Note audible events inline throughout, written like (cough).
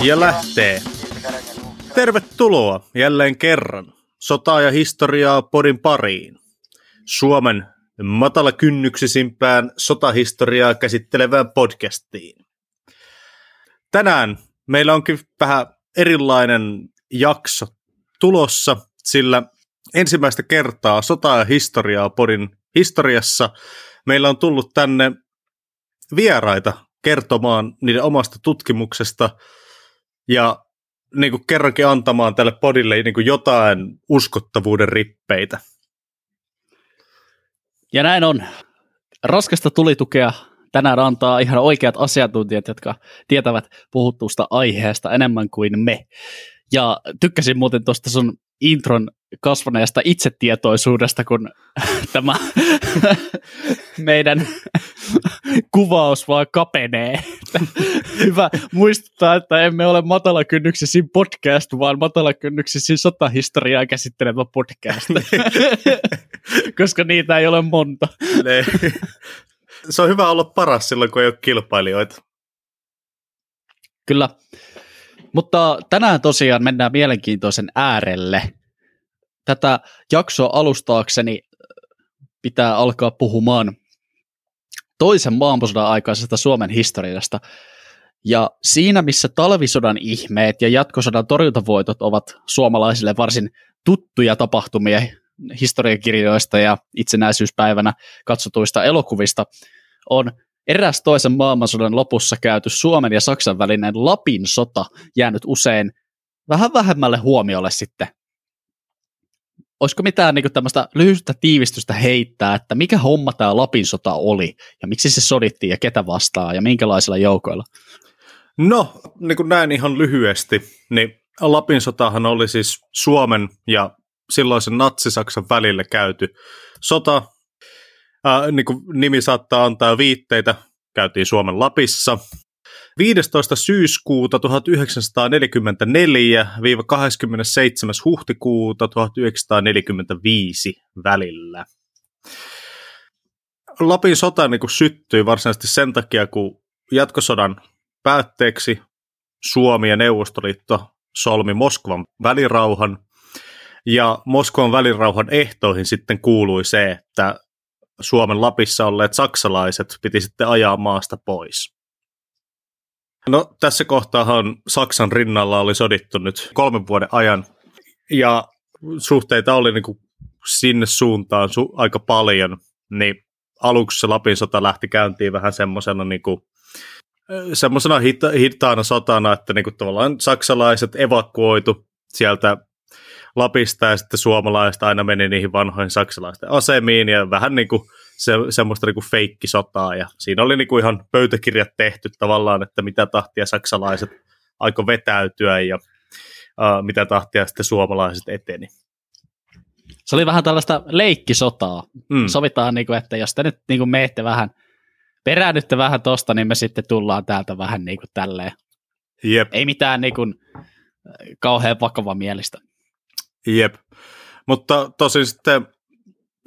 Ja lähtee. Tervetuloa jälleen kerran sotaa ja historiaa podin pariin. Suomen matala kynnyksisimpään sotahistoriaa käsittelevään podcastiin. Tänään meillä onkin vähän erilainen jakso tulossa, sillä ensimmäistä kertaa sota- ja historiaa podin historiassa meillä on tullut tänne vieraita kertomaan niiden omasta tutkimuksesta ja niin kuin kerrankin antamaan tälle podille niin kuin jotain uskottavuuden rippeitä. Ja näin on. Raskasta tulitukea tänään antaa ihan oikeat asiantuntijat, jotka tietävät puhuttuusta aiheesta enemmän kuin me. Ja tykkäsin muuten tuosta sun intron kasvaneesta itsetietoisuudesta, kun (laughs) tämä meidän kuvaus vaan kapenee. Hyvä muistuttaa, että emme ole matalakynnyksesi podcast, vaan matalakynnyksesi sotahistoriaa käsittelevä podcast. (laughs) Koska niitä ei ole monta. Se on hyvä olla paras silloin, kun ei ole kilpailijoita. Kyllä. Mutta tänään tosiaan mennään mielenkiintoisen äärelle. Tätä jaksoa alustaakseni pitää alkaa puhumaan toisen maailmansodan aikaisesta Suomen historiasta. Ja siinä, missä talvisodan ihmeet ja jatkosodan torjuntavoitot ovat suomalaisille varsin tuttuja tapahtumia historiakirjoista ja itsenäisyyspäivänä katsotuista elokuvista, on eräs toisen maailmansodan lopussa käyty Suomen ja Saksan välinen Lapin sota jäänyt usein vähän vähemmälle huomiolle sitten. Olisiko mitään niin tämmöistä lyhyttä tiivistystä heittää, että mikä homma tämä Lapin sota oli ja miksi se sodittiin ja ketä vastaa ja minkälaisilla joukoilla? No, niin kuin näin ihan lyhyesti, niin Lapin sotahan oli siis Suomen ja silloisen natsi-Saksan välillä käyty sota, äh, niin kuin nimi saattaa antaa viitteitä, käytiin Suomen Lapissa. 15. syyskuuta 1944 27. huhtikuuta 1945 välillä. Lapin sota niin kuin syttyi varsinaisesti sen takia, kun jatkosodan päätteeksi Suomi ja Neuvostoliitto solmi Moskovan välirauhan. Ja Moskovan välirauhan ehtoihin sitten kuului se, että Suomen Lapissa olleet saksalaiset piti sitten ajaa maasta pois. No tässä kohtaahan Saksan rinnalla oli sodittu nyt kolmen vuoden ajan. Ja suhteita oli niin kuin sinne suuntaan su- aika paljon, niin aluksi se Lapin sota lähti käyntiin vähän semmoisena niin kuin, semmoisena hita- hitaana sotana, että niin kuin tavallaan saksalaiset evakuoitu sieltä Lapista ja sitten suomalaiset aina meni niihin vanhoihin saksalaisten asemiin ja vähän niin kuin se, semmoista niin kuin feikkisotaa ja siinä oli niin kuin ihan pöytäkirjat tehty tavallaan, että mitä tahtia saksalaiset aiko vetäytyä ja uh, mitä tahtia sitten suomalaiset eteni. Se oli vähän tällaista leikkisotaa. Mm. Sovitaan, niin kuin, että jos te nyt niin kuin meette vähän, peräännytte vähän tosta, niin me sitten tullaan täältä vähän niin kuin tälleen. Jep. Ei mitään niin kuin, kauhean vakava mielistä. Jep. Mutta tosin sitten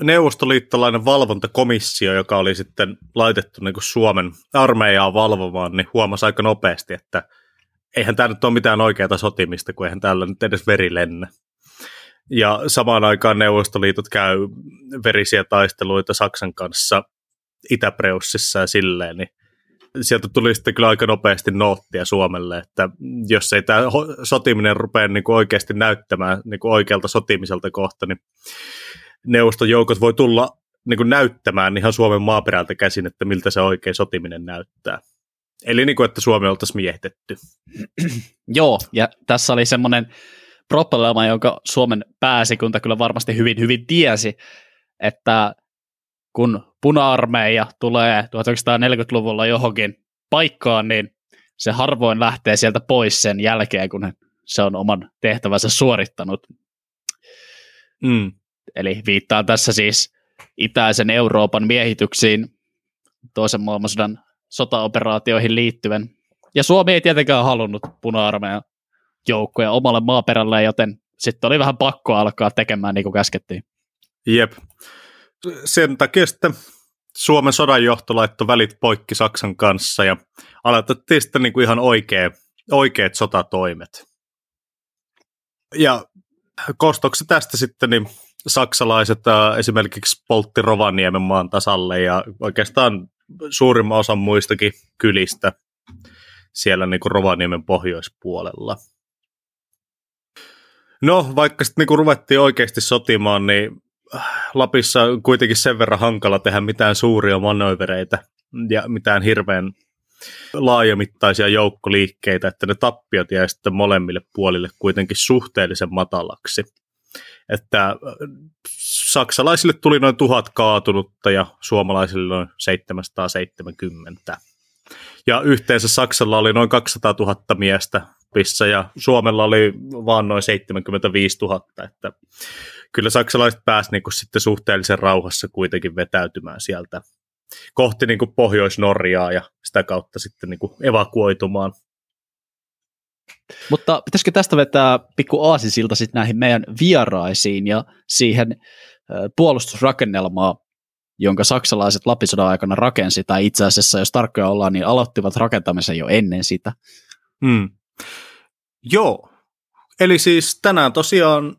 neuvostoliittolainen valvontakomissio, joka oli sitten laitettu niin kuin Suomen armeijaa valvomaan, niin huomasi aika nopeasti, että eihän tämä nyt ole mitään oikeaa sotimista, kun eihän täällä nyt edes veri lennä. Ja samaan aikaan Neuvostoliitot käy verisiä taisteluita Saksan kanssa Itä-Preussissa ja silleen, niin sieltä tuli sitten kyllä aika nopeasti noottia Suomelle, että jos ei tämä sotiminen rupea niin kuin oikeasti näyttämään niin kuin oikealta sotimiselta kohta, niin neuvoston joukot voi tulla niin kuin näyttämään ihan Suomen maaperältä käsin, että miltä se oikein sotiminen näyttää. Eli niin kuin, että Suomi oltaisiin miehitetty. (clears throat) Joo, ja tässä oli semmoinen propelma, jonka Suomen pääsikunta kyllä varmasti hyvin, hyvin tiesi, että kun puna-armeija tulee 1940-luvulla johonkin paikkaan, niin se harvoin lähtee sieltä pois sen jälkeen, kun se on oman tehtävänsä suorittanut. Mm. Eli viittaan tässä siis itäisen Euroopan miehityksiin toisen maailmansodan sotaoperaatioihin liittyen. Ja Suomi ei tietenkään halunnut puna-armeijan joukkoja omalle maaperälle, joten sitten oli vähän pakko alkaa tekemään niin kuin käskettiin. Jep. Sen takia sitten Suomen sodanjohto laittoi välit poikki Saksan kanssa ja aloitettiin sitten niin kuin ihan oikea, oikeat sotatoimet. Ja kostoksi tästä sitten niin saksalaiset äh, esimerkiksi poltti Rovaniemen maan tasalle ja oikeastaan suurimman osan muistakin kylistä siellä niin kuin Rovaniemen pohjoispuolella. No, vaikka sitten niin ruvettiin oikeasti sotimaan, niin Lapissa on kuitenkin sen verran hankala tehdä mitään suuria manövereitä ja mitään hirveän laajamittaisia joukkoliikkeitä, että ne tappiot jäi sitten molemmille puolille kuitenkin suhteellisen matalaksi. Että saksalaisille tuli noin tuhat kaatunutta ja suomalaisille noin 770. Ja yhteensä Saksalla oli noin 200 000 miestä Lapissa ja Suomella oli vaan noin 75 000, että kyllä saksalaiset pääsivät niin sitten suhteellisen rauhassa kuitenkin vetäytymään sieltä kohti niin kuin Pohjois-Norjaa ja sitä kautta sitten niin kuin evakuoitumaan. Mutta pitäisikö tästä vetää pikku aasisilta sitten näihin meidän vieraisiin ja siihen puolustusrakennelmaa, jonka saksalaiset Lapisodan aikana rakensi, tai itse asiassa, jos tarkkoja ollaan, niin aloittivat rakentamisen jo ennen sitä. Hmm. Joo, eli siis tänään tosiaan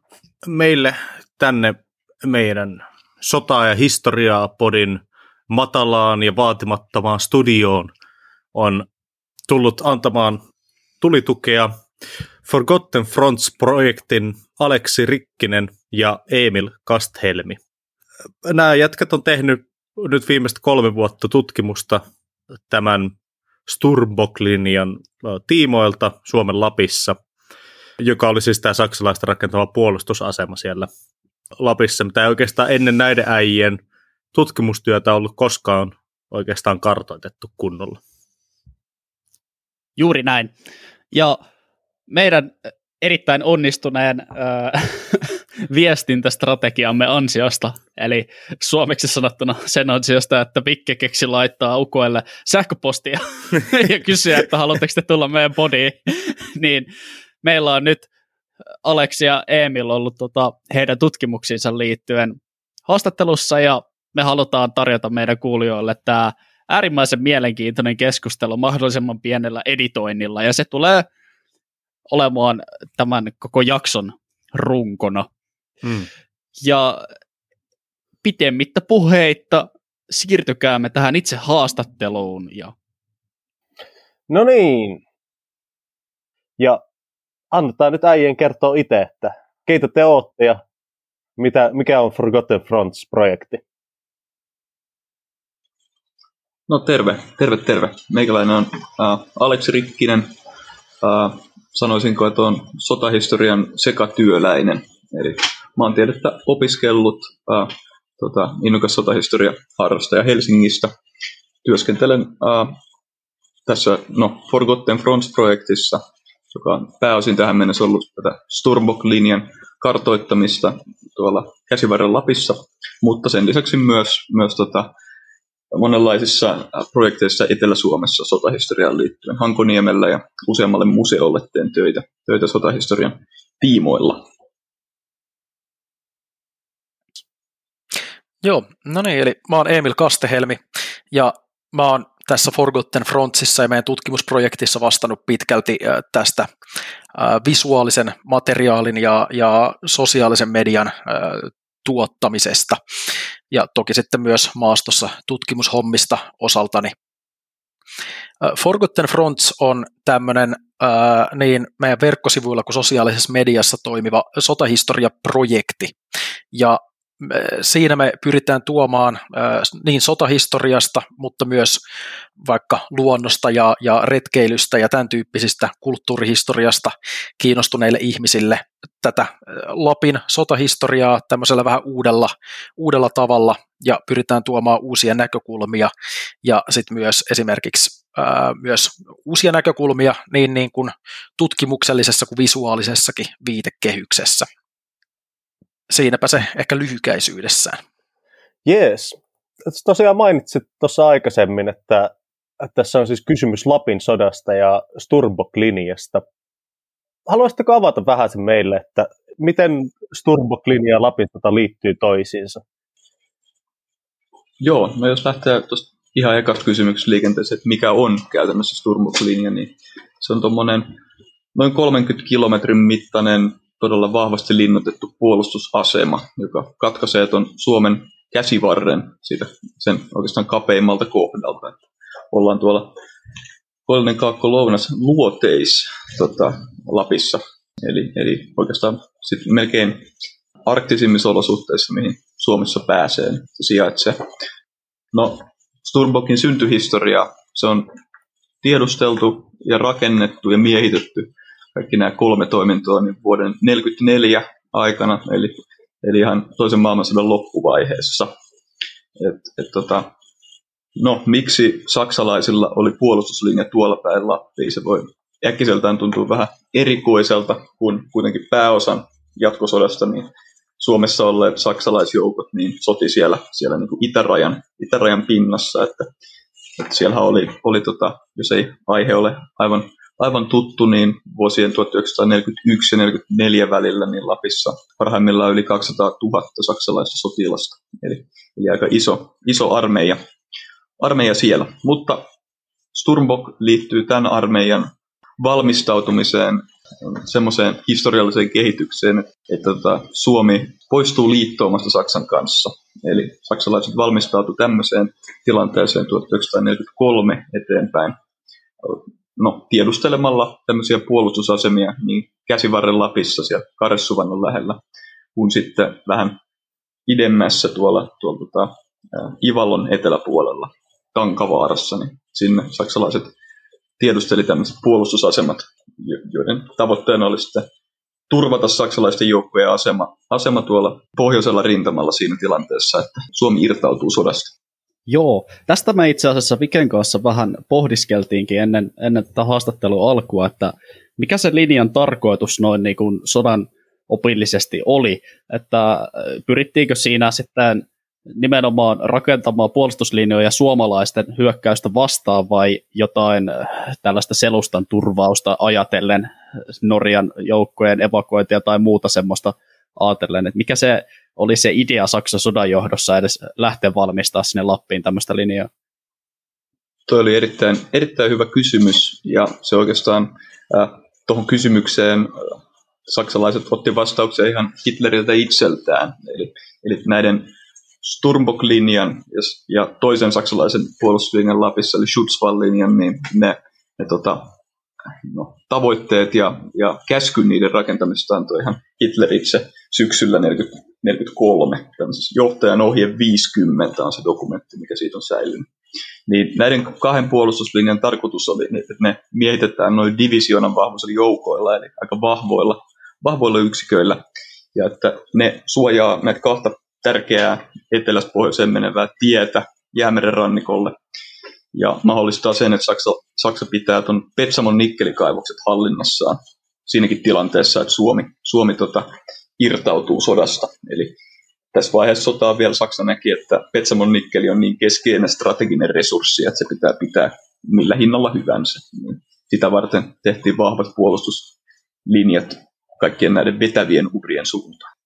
meille tänne meidän sotaa ja historiaa podin matalaan ja vaatimattomaan studioon on tullut antamaan tulitukea Forgotten Fronts-projektin Aleksi Rikkinen ja Emil Kasthelmi. Nämä jätkät on tehnyt nyt viimeistä kolme vuotta tutkimusta tämän Sturmbok-linjan tiimoilta Suomen Lapissa, joka oli siis tämä saksalaista rakentama puolustusasema siellä Lapissa, mitä ei oikeastaan ennen näiden äijien tutkimustyötä ollut koskaan oikeastaan kartoitettu kunnolla. Juuri näin. Ja meidän erittäin onnistuneen äh, (laughs) viestintästrategiamme ansiosta, eli suomeksi sanottuna sen ansiosta, että Pikke keksi laittaa ukoille sähköpostia (laughs) ja kysyä, että haluatteko te tulla meidän podiin, (laughs) niin meillä on nyt Aleksi ja Emil ollut tota, heidän tutkimuksiinsa liittyen haastattelussa ja me halutaan tarjota meidän kuulijoille tämä äärimmäisen mielenkiintoinen keskustelu mahdollisimman pienellä editoinnilla ja se tulee olemaan tämän koko jakson runkona. Mm. Ja pitemmittä puheitta siirtykäämme tähän itse haastatteluun. Ja... No niin. Ja annetaan nyt äijien kertoa itse, että keitä te ootte ja mitä, mikä on Forgotten Fronts-projekti? No terve, terve, terve. Meikäläinen on uh, Aleksi Rikkinen. Uh, sanoisinko, että on sotahistorian sekatyöläinen. Eli maantiedettä opiskellut, uh, tota, innokas sotahistoria harrastaja Helsingistä. Työskentelen uh, tässä no, Forgotten Fronts-projektissa, joka on pääosin tähän mennessä ollut tätä Sturmbok-linjan kartoittamista tuolla käsivarren Lapissa, mutta sen lisäksi myös, myös tota, monenlaisissa projekteissa Etelä-Suomessa sotahistoriaan liittyen. Hankoniemellä ja useammalle museolle teen töitä, töitä sotahistorian tiimoilla. Joo, no niin, eli mä oon Emil Kastehelmi ja mä oon tässä Forgotten Frontsissa ja meidän tutkimusprojektissa vastannut pitkälti tästä visuaalisen materiaalin ja, ja sosiaalisen median tuottamisesta ja toki sitten myös maastossa tutkimushommista osaltani. Forgotten Fronts on tämmöinen niin meidän verkkosivuilla kuin sosiaalisessa mediassa toimiva sotahistoriaprojekti. Ja siinä me pyritään tuomaan niin sotahistoriasta, mutta myös vaikka luonnosta ja, ja retkeilystä ja tämän tyyppisistä kulttuurihistoriasta kiinnostuneille ihmisille tätä Lapin sotahistoriaa tämmöisellä vähän uudella, uudella tavalla ja pyritään tuomaan uusia näkökulmia ja sitten myös esimerkiksi ää, myös uusia näkökulmia niin, niin kuin tutkimuksellisessa kuin visuaalisessakin viitekehyksessä siinäpä se ehkä lyhykäisyydessään. Jees. Tosiaan mainitsit tuossa aikaisemmin, että, että tässä on siis kysymys Lapin sodasta ja Sturbok-linjasta. Haluaisitteko avata vähän sen meille, että miten Sturbok-linja ja Lapin sota liittyy toisiinsa? Joo, no jos lähtee tuosta ihan ekasta kysymyksestä liikenteeseen, että mikä on käytännössä Sturmbok-linja, niin se on tuommoinen noin 30 kilometrin mittainen todella vahvasti linnoitettu puolustusasema, joka katkaisee tuon Suomen käsivarren siitä sen oikeastaan kapeimmalta kohdalta. Ollaan tuolla Koillinen kaakko lounas luoteis tota, Lapissa, eli, eli oikeastaan sit melkein arktisimmissa olosuhteissa, mihin Suomessa pääsee, se sijaitsee. No, Sturbokin syntyhistoria, se on tiedusteltu ja rakennettu ja miehitetty kaikki nämä kolme toimintoa niin vuoden 1944 aikana, eli, eli ihan toisen maailmansodan loppuvaiheessa. Et, et tota, no, miksi saksalaisilla oli puolustuslinja tuolla päin Lappiin? Se voi äkkiseltään tuntua vähän erikoiselta, kun kuitenkin pääosan jatkosodasta niin Suomessa olleet saksalaisjoukot niin soti siellä, siellä niin kuin itärajan, itärajan pinnassa, että, että siellä oli, oli tota, jos ei aihe ole aivan, aivan tuttu, niin vuosien 1941 ja 1944 välillä niin Lapissa parhaimmillaan yli 200 000 saksalaista sotilasta, eli, eli aika iso, iso armeija, armeija siellä. Mutta Sturmbok liittyy tämän armeijan valmistautumiseen semmoiseen historialliseen kehitykseen, että tota, Suomi poistuu liittoumasta Saksan kanssa. Eli saksalaiset valmistautuivat tämmöiseen tilanteeseen 1943 eteenpäin. No, tiedustelemalla tämmöisiä puolustusasemia niin käsivarren Lapissa siellä Karessuvannon lähellä, kun sitten vähän idemmässä tuolla, tuolla tota, Ivallon eteläpuolella Tankavaarassa, niin sinne saksalaiset tiedusteli tämmöiset puolustusasemat, joiden tavoitteena oli sitten turvata saksalaisten joukkojen asema, asema tuolla pohjoisella rintamalla siinä tilanteessa, että Suomi irtautuu sodasta. Joo, tästä me itse asiassa Viken kanssa vähän pohdiskeltiinkin ennen, ennen tätä haastattelua alkua, että mikä se linjan tarkoitus noin niin kuin sodan opillisesti oli, että pyrittiinkö siinä sitten nimenomaan rakentamaan puolustuslinjoja suomalaisten hyökkäystä vastaan vai jotain äh, tällaista selustan turvausta ajatellen Norjan joukkojen evakuointia tai muuta semmoista ajatellen, että mikä se oli se idea Saksan sodan johdossa edes lähteä valmistaa sinne Lappiin tämmöistä linjaa? Tuo oli erittäin, erittäin hyvä kysymys ja se oikeastaan äh, tuohon kysymykseen äh, saksalaiset otti vastauksia ihan Hitleriltä itseltään. Eli, eli näiden Sturmbok-linjan ja, ja toisen saksalaisen puolustuslinjan Lapissa, eli Schutzwall-linjan, niin ne, ne tota, no, tavoitteet ja, ja käsky niiden rakentamista antoi ihan Hitler itse syksyllä 1943. Johtajan ohje 50 on se dokumentti, mikä siitä on säilynyt. Niin näiden kahden puolustuslinjan tarkoitus oli, että ne miehitetään noin divisioonan vahvuisilla joukoilla, eli aika vahvoilla, vahvoilla yksiköillä, ja että ne suojaa näitä kahta tärkeää etelästä pohjoiseen menevää tietä Jäämeren rannikolle ja mahdollistaa sen, että Saksa, Saksa pitää tuon Petsamon nikkelikaivokset hallinnassaan siinäkin tilanteessa, että Suomi, Suomi tota, irtautuu sodasta. Eli tässä vaiheessa sotaa vielä Saksa näki, että Petsamon nikkeli on niin keskeinen strateginen resurssi, että se pitää pitää millä hinnalla hyvänsä. Sitä varten tehtiin vahvat puolustuslinjat kaikkien näiden vetävien uhrien suuntaan.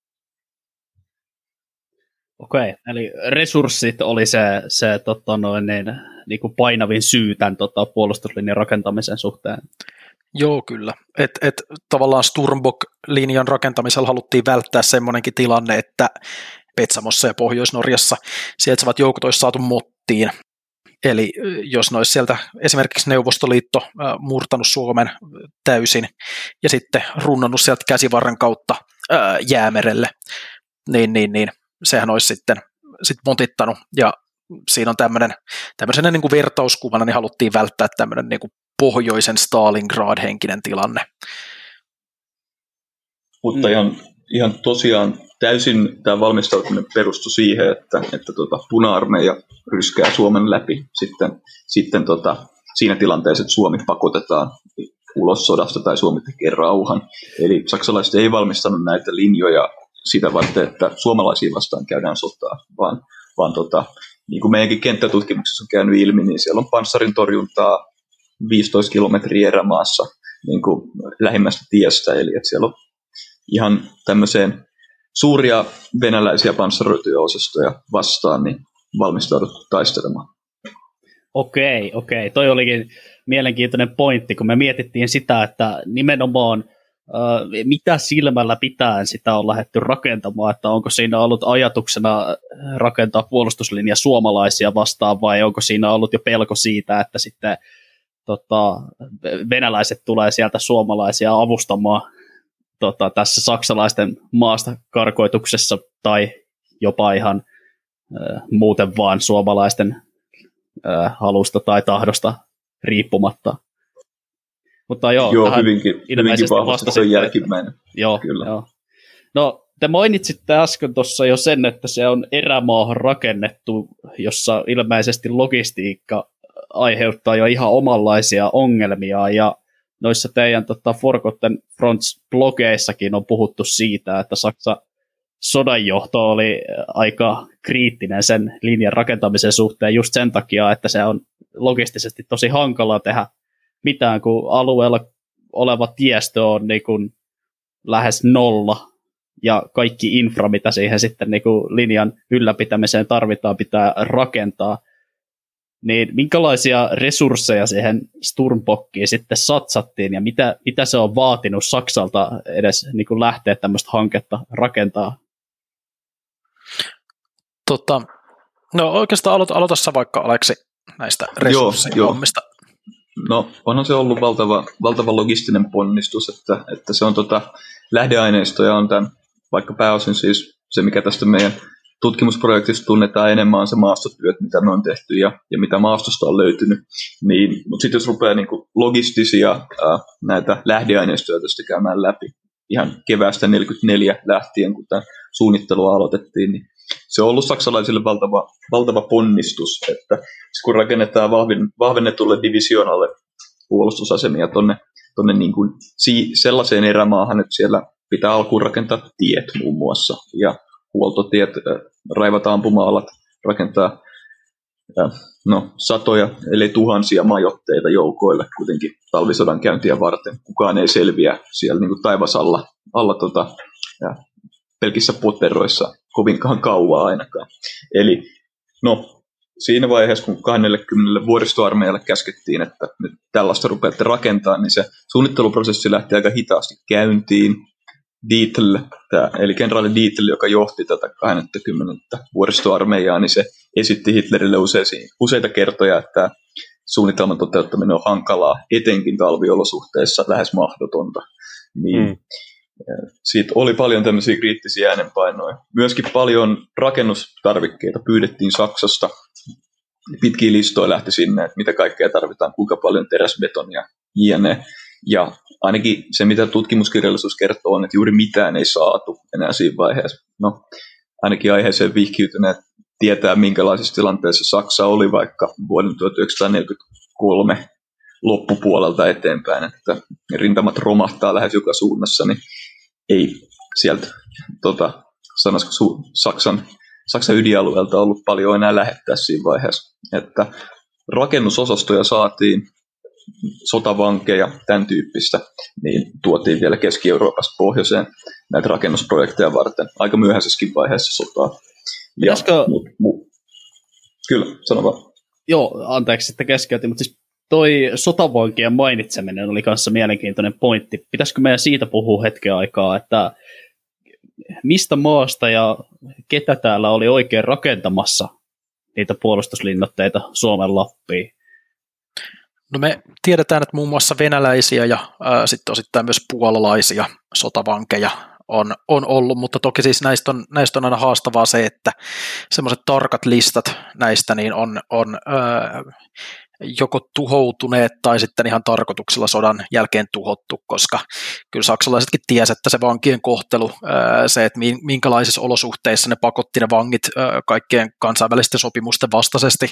Okei, eli resurssit oli se, se tota noin, niin, niin kuin painavin syy tämän tota, puolustuslinjan rakentamisen suhteen. Joo, kyllä. Et, et, tavallaan Sturmbok-linjan rakentamisella haluttiin välttää semmoinenkin tilanne, että Petsamossa ja Pohjois-Norjassa sijaitsevat joukot olisi saatu mottiin. Eli jos ne olisi sieltä esimerkiksi Neuvostoliitto äh, murtanut Suomen täysin ja sitten runnannut sieltä käsivarren kautta äh, jäämerelle, niin, niin, niin sehän olisi sitten sit montittanut, ja siinä on tämmöinen, tämmöisenä niin kuin vertauskuvana, niin haluttiin välttää tämmöinen niin kuin pohjoisen Stalingrad-henkinen tilanne. Mutta ihan, ihan tosiaan täysin tämä valmistautuminen perustui siihen, että, että tota, puna-armeija ryskää Suomen läpi sitten, sitten tota, siinä tilanteessa, että Suomi pakotetaan ulos sodasta tai Suomi tekee rauhan. Eli saksalaiset ei valmistanut näitä linjoja sitä varten, että suomalaisia vastaan käydään sotaa, vaan, vaan tota, niin kuin meidänkin kenttätutkimuksessa on käynyt ilmi, niin siellä on panssarin torjuntaa 15 kilometriä erämaassa niin kuin lähimmästä tiestä, eli että siellä on ihan tämmöiseen suuria venäläisiä panssaroituja osastoja vastaan, niin valmistauduttu taistelemaan. Okei, okei. Toi olikin mielenkiintoinen pointti, kun me mietittiin sitä, että nimenomaan mitä silmällä pitää sitä on lähdetty rakentamaan, että onko siinä ollut ajatuksena rakentaa puolustuslinja suomalaisia vastaan vai onko siinä ollut jo pelko siitä, että sitten tota, venäläiset tulee sieltä suomalaisia avustamaan tota, tässä saksalaisten maasta karkoituksessa tai jopa ihan äh, muuten vaan suomalaisten äh, halusta tai tahdosta riippumatta. Mutta joo, joo hyvinkin, hyvinkin vahvasti se on jälkimmäinen. Joo, Kyllä. joo. No, te mainitsitte äsken tuossa jo sen, että se on erämaahan rakennettu, jossa ilmeisesti logistiikka aiheuttaa jo ihan omanlaisia ongelmia, ja noissa teidän tota, Forgotten Fronts-blogeissakin on puhuttu siitä, että Saksa sodanjohto oli aika kriittinen sen linjan rakentamisen suhteen just sen takia, että se on logistisesti tosi hankala tehdä mitään, kun alueella oleva tiestö on niin kuin lähes nolla, ja kaikki infra, mitä siihen sitten niin kuin linjan ylläpitämiseen tarvitaan, pitää rakentaa. Niin minkälaisia resursseja siihen Sturmbokkiin sitten satsattiin, ja mitä, mitä se on vaatinut Saksalta edes niin kuin lähteä tämmöistä hanketta rakentaa? Tota, no oikeastaan aloita, aloita sä vaikka Aleksi näistä resursseista. No onhan se ollut valtava, valtava logistinen ponnistus, että, että se on tota, lähdeaineistoja on tämän, vaikka pääosin siis se, mikä tästä meidän tutkimusprojektista tunnetaan enemmän se maastotyöt, mitä me on tehty ja, ja mitä maastosta on löytynyt. Niin, mutta sitten jos rupeaa niin logistisia ää, näitä lähdeaineistoja tästä käymään läpi, ihan keväästä 44 lähtien, kun tämä suunnittelu aloitettiin, niin se on ollut saksalaisille valtava, valtava ponnistus, että kun rakennetaan vahvennetulle divisionalle puolustusasemia tuonne tonne niin kuin sellaiseen erämaahan, että siellä pitää alkuun rakentaa tiet muun muassa, ja huoltotiet, raivata ampuma-alat, rakentaa no, satoja, eli tuhansia majoitteita joukoille kuitenkin talvisodan käyntiä varten. Kukaan ei selviä siellä niin kuin taivasalla alla tota, ja pelkissä poteroissa kovinkaan kauaa ainakaan. Eli no, siinä vaiheessa, kun 20 vuoristoarmeijalle käskettiin, että nyt tällaista rupeatte rakentaa, niin se suunnitteluprosessi lähti aika hitaasti käyntiin. Dietl, tämä, eli kenraali Dietl, joka johti tätä 20 vuoristoarmeijaa, niin se esitti Hitlerille useita, useita kertoja, että suunnitelman toteuttaminen on hankalaa, etenkin talviolosuhteissa lähes mahdotonta. Niin mm siitä oli paljon tämmöisiä kriittisiä äänenpainoja. Myöskin paljon rakennustarvikkeita pyydettiin Saksasta. Pitkiä listoja lähti sinne, että mitä kaikkea tarvitaan, kuinka paljon teräsbetonia, jne. Ja ainakin se, mitä tutkimuskirjallisuus kertoo, on, että juuri mitään ei saatu enää siinä vaiheessa. No, ainakin aiheeseen vihkiytyneet tietää, minkälaisessa tilanteessa Saksa oli vaikka vuoden 1943 loppupuolelta eteenpäin, että rintamat romahtaa lähes joka suunnassa, niin ei sieltä tota, sanoisiko su- Saksan, Saksan ydinalueelta ollut paljon enää lähettää siinä vaiheessa. Että rakennusosastoja saatiin, sotavankeja, tämän tyyppistä, niin tuotiin vielä Keski-Euroopasta pohjoiseen näitä rakennusprojekteja varten aika myöhäisessäkin vaiheessa sotaa. Pitäisikö... Ja, mu, mu, kyllä, sano vaan. Joo, anteeksi, että keskeytin, mutta siis toi sotavankien mainitseminen oli kanssa mielenkiintoinen pointti. Pitäisikö meidän siitä puhua hetken aikaa, että mistä maasta ja ketä täällä oli oikein rakentamassa niitä puolustuslinnotteita Suomen Lappiin? No me tiedetään, että muun muassa venäläisiä ja sitten osittain myös puolalaisia sotavankeja on, on ollut, mutta toki siis näistä on, näistä on aina haastavaa se, että semmoiset tarkat listat näistä niin on, on ää, joko tuhoutuneet tai sitten ihan tarkoituksella sodan jälkeen tuhottu, koska kyllä saksalaisetkin tiesivät, että se vankien kohtelu, se, että minkälaisissa olosuhteissa ne pakotti ne vangit kaikkien kansainvälisten sopimusten vastaisesti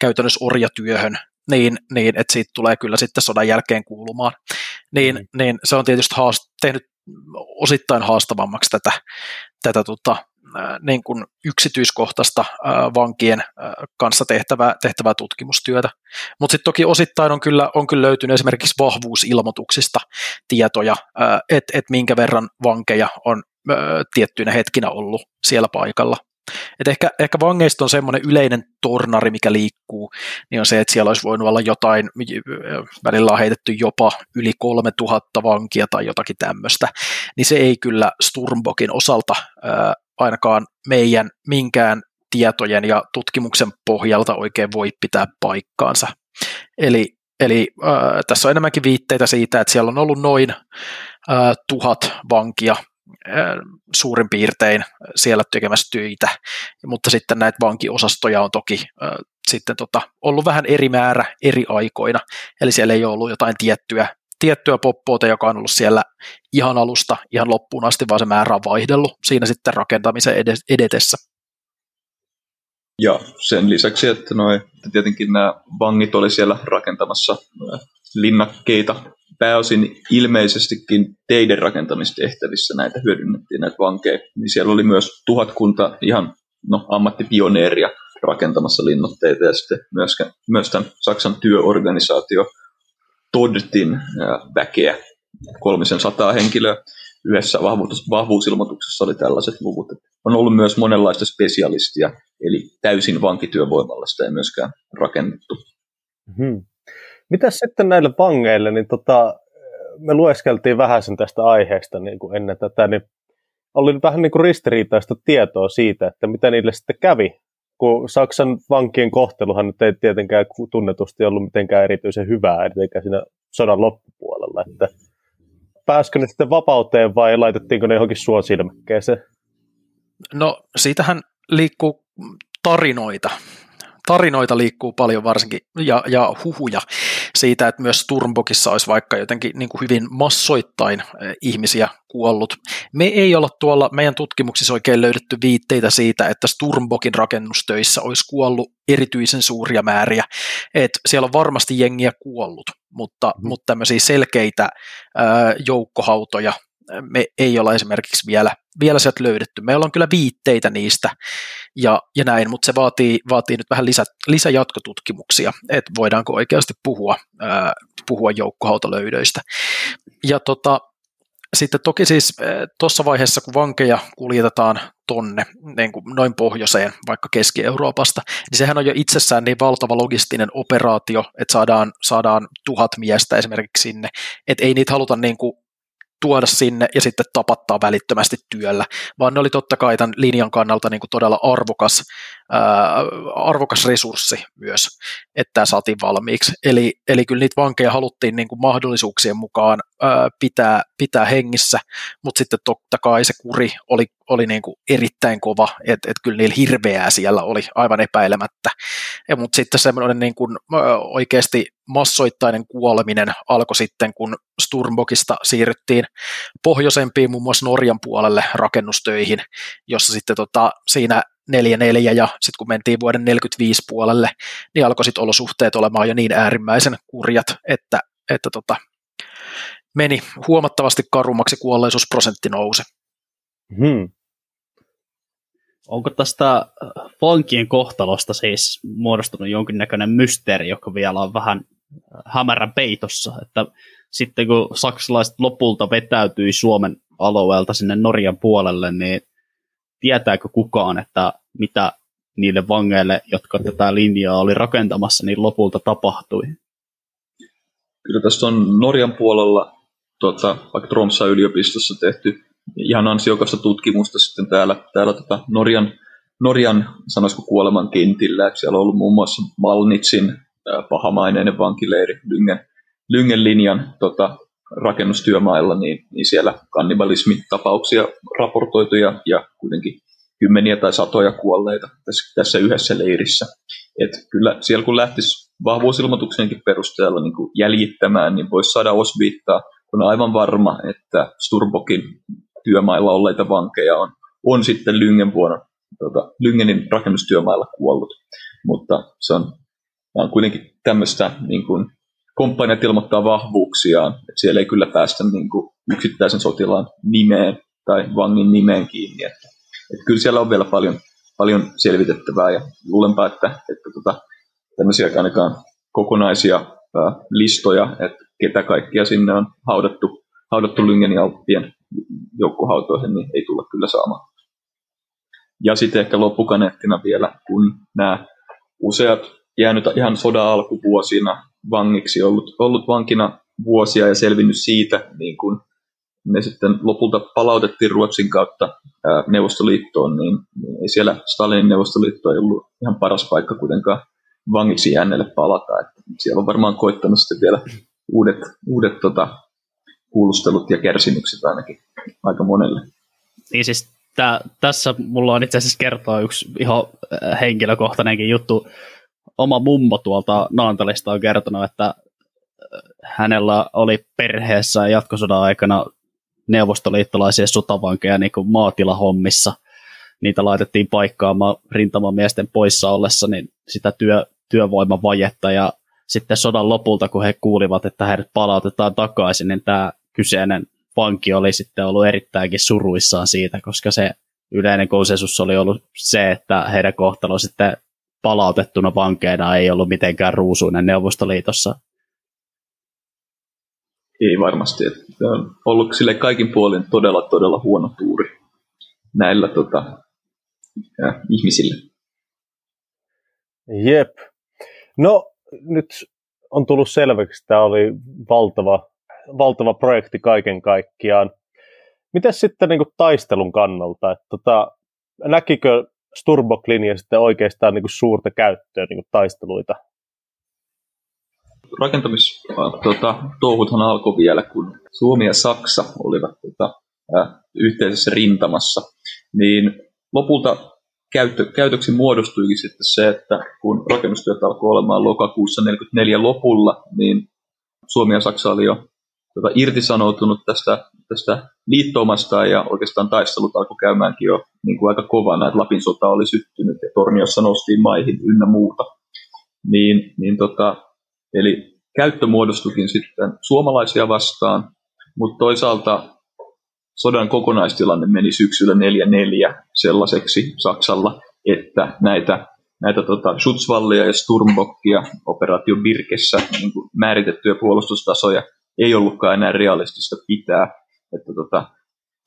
käytännössä orjatyöhön, niin, niin että siitä tulee kyllä sitten sodan jälkeen kuulumaan. Niin, mm. niin se on tietysti haast- tehnyt osittain haastavammaksi tätä, tätä tota, niin kuin yksityiskohtaista vankien kanssa tehtävää, tehtävää tutkimustyötä. Mutta sitten toki osittain on kyllä, on kyllä löytynyt esimerkiksi vahvuusilmoituksista tietoja, että et minkä verran vankeja on tiettyinä hetkinä ollut siellä paikalla. Et ehkä, ehkä vangeista on semmoinen yleinen tornari, mikä liikkuu, niin on se, että siellä olisi voinut olla jotain, välillä on heitetty jopa yli 3000 vankia tai jotakin tämmöistä, niin se ei kyllä Sturmbokin osalta ää, ainakaan meidän minkään tietojen ja tutkimuksen pohjalta oikein voi pitää paikkaansa. Eli, eli äh, tässä on enemmänkin viitteitä siitä, että siellä on ollut noin äh, tuhat vankia suurin piirtein siellä tekemässä töitä, mutta sitten näitä vankiosastoja on toki äh, sitten tota, ollut vähän eri määrä eri aikoina, eli siellä ei ole ollut jotain tiettyä, tiettyä poppoota, joka on ollut siellä ihan alusta ihan loppuun asti, vaan se määrä on vaihdellut siinä sitten rakentamisen edetessä. Ja sen lisäksi, että, noi, että tietenkin nämä vangit oli siellä rakentamassa linnakkeita pääosin ilmeisestikin teiden rakentamistehtävissä näitä hyödynnettiin näitä vankeja, niin siellä oli myös tuhatkunta ihan no, ammattipioneeria rakentamassa linnotteita ja sitten myöskään, myös tämän Saksan työorganisaatio Toddtin väkeä, kolmisen sataa henkilöä, yhdessä vahvuus, vahvuusilmoituksessa oli tällaiset luvut. On ollut myös monenlaista spesialistia, eli täysin vankityövoimalla sitä ei myöskään rakennettu. Hmm. Mitäs sitten näille vangeille, niin tota, me lueskeltiin vähän sen tästä aiheesta niin kuin ennen tätä, niin oli vähän niin kuin ristiriitaista tietoa siitä, että mitä niille sitten kävi, kun Saksan vankien kohteluhan nyt ei tietenkään tunnetusti ollut mitenkään erityisen hyvää, etenkään siinä sodan loppupuolella, että pääskö ne sitten vapauteen vai laitettiinko ne johonkin suosilmäkkeeseen? No siitähän liikkuu tarinoita. Tarinoita liikkuu paljon varsinkin ja, ja huhuja siitä, että myös Sturmbokissa olisi vaikka jotenkin niin kuin hyvin massoittain eh, ihmisiä kuollut. Me ei olla tuolla meidän tutkimuksissa oikein löydetty viitteitä siitä, että Sturmbokin rakennustöissä olisi kuollut erityisen suuria määriä. Et siellä on varmasti jengiä kuollut, mutta, mm. mutta tämmöisiä selkeitä ää, joukkohautoja me ei olla esimerkiksi vielä, vielä sieltä löydetty. Meillä on kyllä viitteitä niistä ja, ja näin, mutta se vaatii, vaatii nyt vähän lisä, lisäjatkotutkimuksia, että voidaanko oikeasti puhua, ää, puhua joukkohautalöydöistä. Ja tota, sitten toki siis tuossa vaiheessa, kun vankeja kuljetetaan tonne niin kuin noin pohjoiseen, vaikka Keski-Euroopasta, niin sehän on jo itsessään niin valtava logistinen operaatio, että saadaan, saadaan tuhat miestä esimerkiksi sinne, että ei niitä haluta niin kuin tuoda sinne ja sitten tapattaa välittömästi työllä, vaan ne oli totta kai tämän linjan kannalta niin kuin todella arvokas, ää, arvokas resurssi myös, että tämä saatiin valmiiksi. Eli, eli kyllä niitä vankeja haluttiin niin kuin mahdollisuuksien mukaan ää, pitää, pitää hengissä, mutta sitten totta kai se kuri oli, oli niin kuin erittäin kova, että et kyllä niillä hirveää siellä oli aivan epäilemättä. Mutta sitten semmoinen niin kuin, oikeasti massoittainen kuoleminen alkoi sitten, kun Sturmbokista siirryttiin pohjoisempiin, muun muassa Norjan puolelle rakennustöihin, jossa sitten tota, siinä 4-4 ja sitten kun mentiin vuoden 45 puolelle, niin alkoi sitten olosuhteet olemaan jo niin äärimmäisen kurjat, että, että tota, meni huomattavasti karummaksi kuolleisuusprosentti nousi. Hmm. Onko tästä vankien kohtalosta siis muodostunut jonkinnäköinen mysteeri, joka vielä on vähän hämärän peitossa, että sitten kun saksalaiset lopulta vetäytyi Suomen alueelta sinne Norjan puolelle, niin tietääkö kukaan, että mitä niille vangeille, jotka tätä linjaa oli rakentamassa, niin lopulta tapahtui? Kyllä tästä on Norjan puolella tuota, vaikka Tromsa yliopistossa tehty ihan ansiokasta tutkimusta sitten täällä, täällä tota Norjan, Norjan sanoisiko kuoleman kentillä. Siellä on ollut muun muassa Malnitsin pahamaineinen vankileiri Lyngen, Lyngen linjan tota, rakennustyömailla, niin, niin siellä kannibalismitapauksia raportoitu ja, ja kuitenkin kymmeniä tai satoja kuolleita tässä, tässä yhdessä leirissä. Et kyllä siellä kun lähtisi vahvuusilmoituksenkin perusteella niin kuin jäljittämään, niin voisi saada osviittaa. On aivan varma, että Sturbokin työmailla olleita vankeja on, on sitten Lyngen vuonna, tota, Lyngenin rakennustyömailla kuollut. Mutta se on, on kuitenkin tämmöistä niin kuin, komppaniat ilmoittaa vahvuuksiaan, että siellä ei kyllä päästä niin kuin, yksittäisen sotilaan nimeen tai vangin nimeen kiinni. Että, että kyllä siellä on vielä paljon, paljon selvitettävää ja luulenpa, että, että tota, tämmöisiä ainakaan kokonaisia ää, listoja, että ketä kaikkia sinne on haudattu, haudattu Lyngenin Alppien joukkohautoihin, niin ei tulla kyllä saamaan. Ja sitten ehkä loppukaneettina vielä, kun nämä useat jäänyt ihan sodan alkuvuosina vangiksi, ollut, ollut vankina vuosia ja selvinnyt siitä, niin kun ne sitten lopulta palautettiin Ruotsin kautta ää, Neuvostoliittoon, niin, niin ei siellä Stalinin Neuvostoliitto ei ollut ihan paras paikka kuitenkaan vangiksi jääneelle palata. Että siellä on varmaan koittanut sitten vielä uudet, uudet tota, kuulustelut ja kärsimykset ainakin aika monelle. Niin siis tää, tässä mulla on itse asiassa kertoa yksi ihan henkilökohtainenkin juttu. Oma mummo tuolta Naantalista on kertonut, että hänellä oli perheessä jatkosodan aikana neuvostoliittolaisia sotavankeja niin kuin maatilahommissa. Niitä laitettiin paikkaamaan rintamamiesten poissa ollessa niin sitä työ, työvoimavajetta ja sitten sodan lopulta, kun he kuulivat, että heidät palautetaan takaisin, niin tämä kyseinen vanki oli sitten ollut erittäinkin suruissaan siitä, koska se yleinen konsensus oli ollut se, että heidän kohtalo sitten palautettuna vankeina ei ollut mitenkään ruusuinen Neuvostoliitossa ei varmasti. Että on ollut sille kaikin puolin todella, todella huono tuuri näillä tota, ja, ihmisille. Jep. No, nyt on tullut selväksi, että tämä oli valtava, valtava projekti kaiken kaikkiaan. Miten sitten niin kuin taistelun kannalta? Että, tota, näkikö Sturbok-linja sitten oikeastaan niin kuin suurta käyttöä niin kuin taisteluita rakentamistouhuthan tuota, alkoi vielä, kun Suomi ja Saksa olivat tuota, äh, yhteisessä rintamassa, niin lopulta käyttö, käytöksi muodostuikin sitten se, että kun rakennustyöt alkoi olemaan lokakuussa 1944 lopulla, niin Suomi ja Saksa oli jo tuota, irtisanoutunut tästä, tästä liittoumasta ja oikeastaan taistelut alkoi käymäänkin jo niin kuin aika kovana, että Lapin sota oli syttynyt ja Torniossa noustiin maihin ynnä muuta. Niin, niin tota, Eli käyttö muodostukin sitten suomalaisia vastaan, mutta toisaalta sodan kokonaistilanne meni syksyllä 4-4 sellaiseksi Saksalla, että näitä, näitä tota Schutzwallia ja Sturmbockia operaatio Birkessä niin määritettyjä puolustustasoja ei ollutkaan enää realistista pitää. Että tota,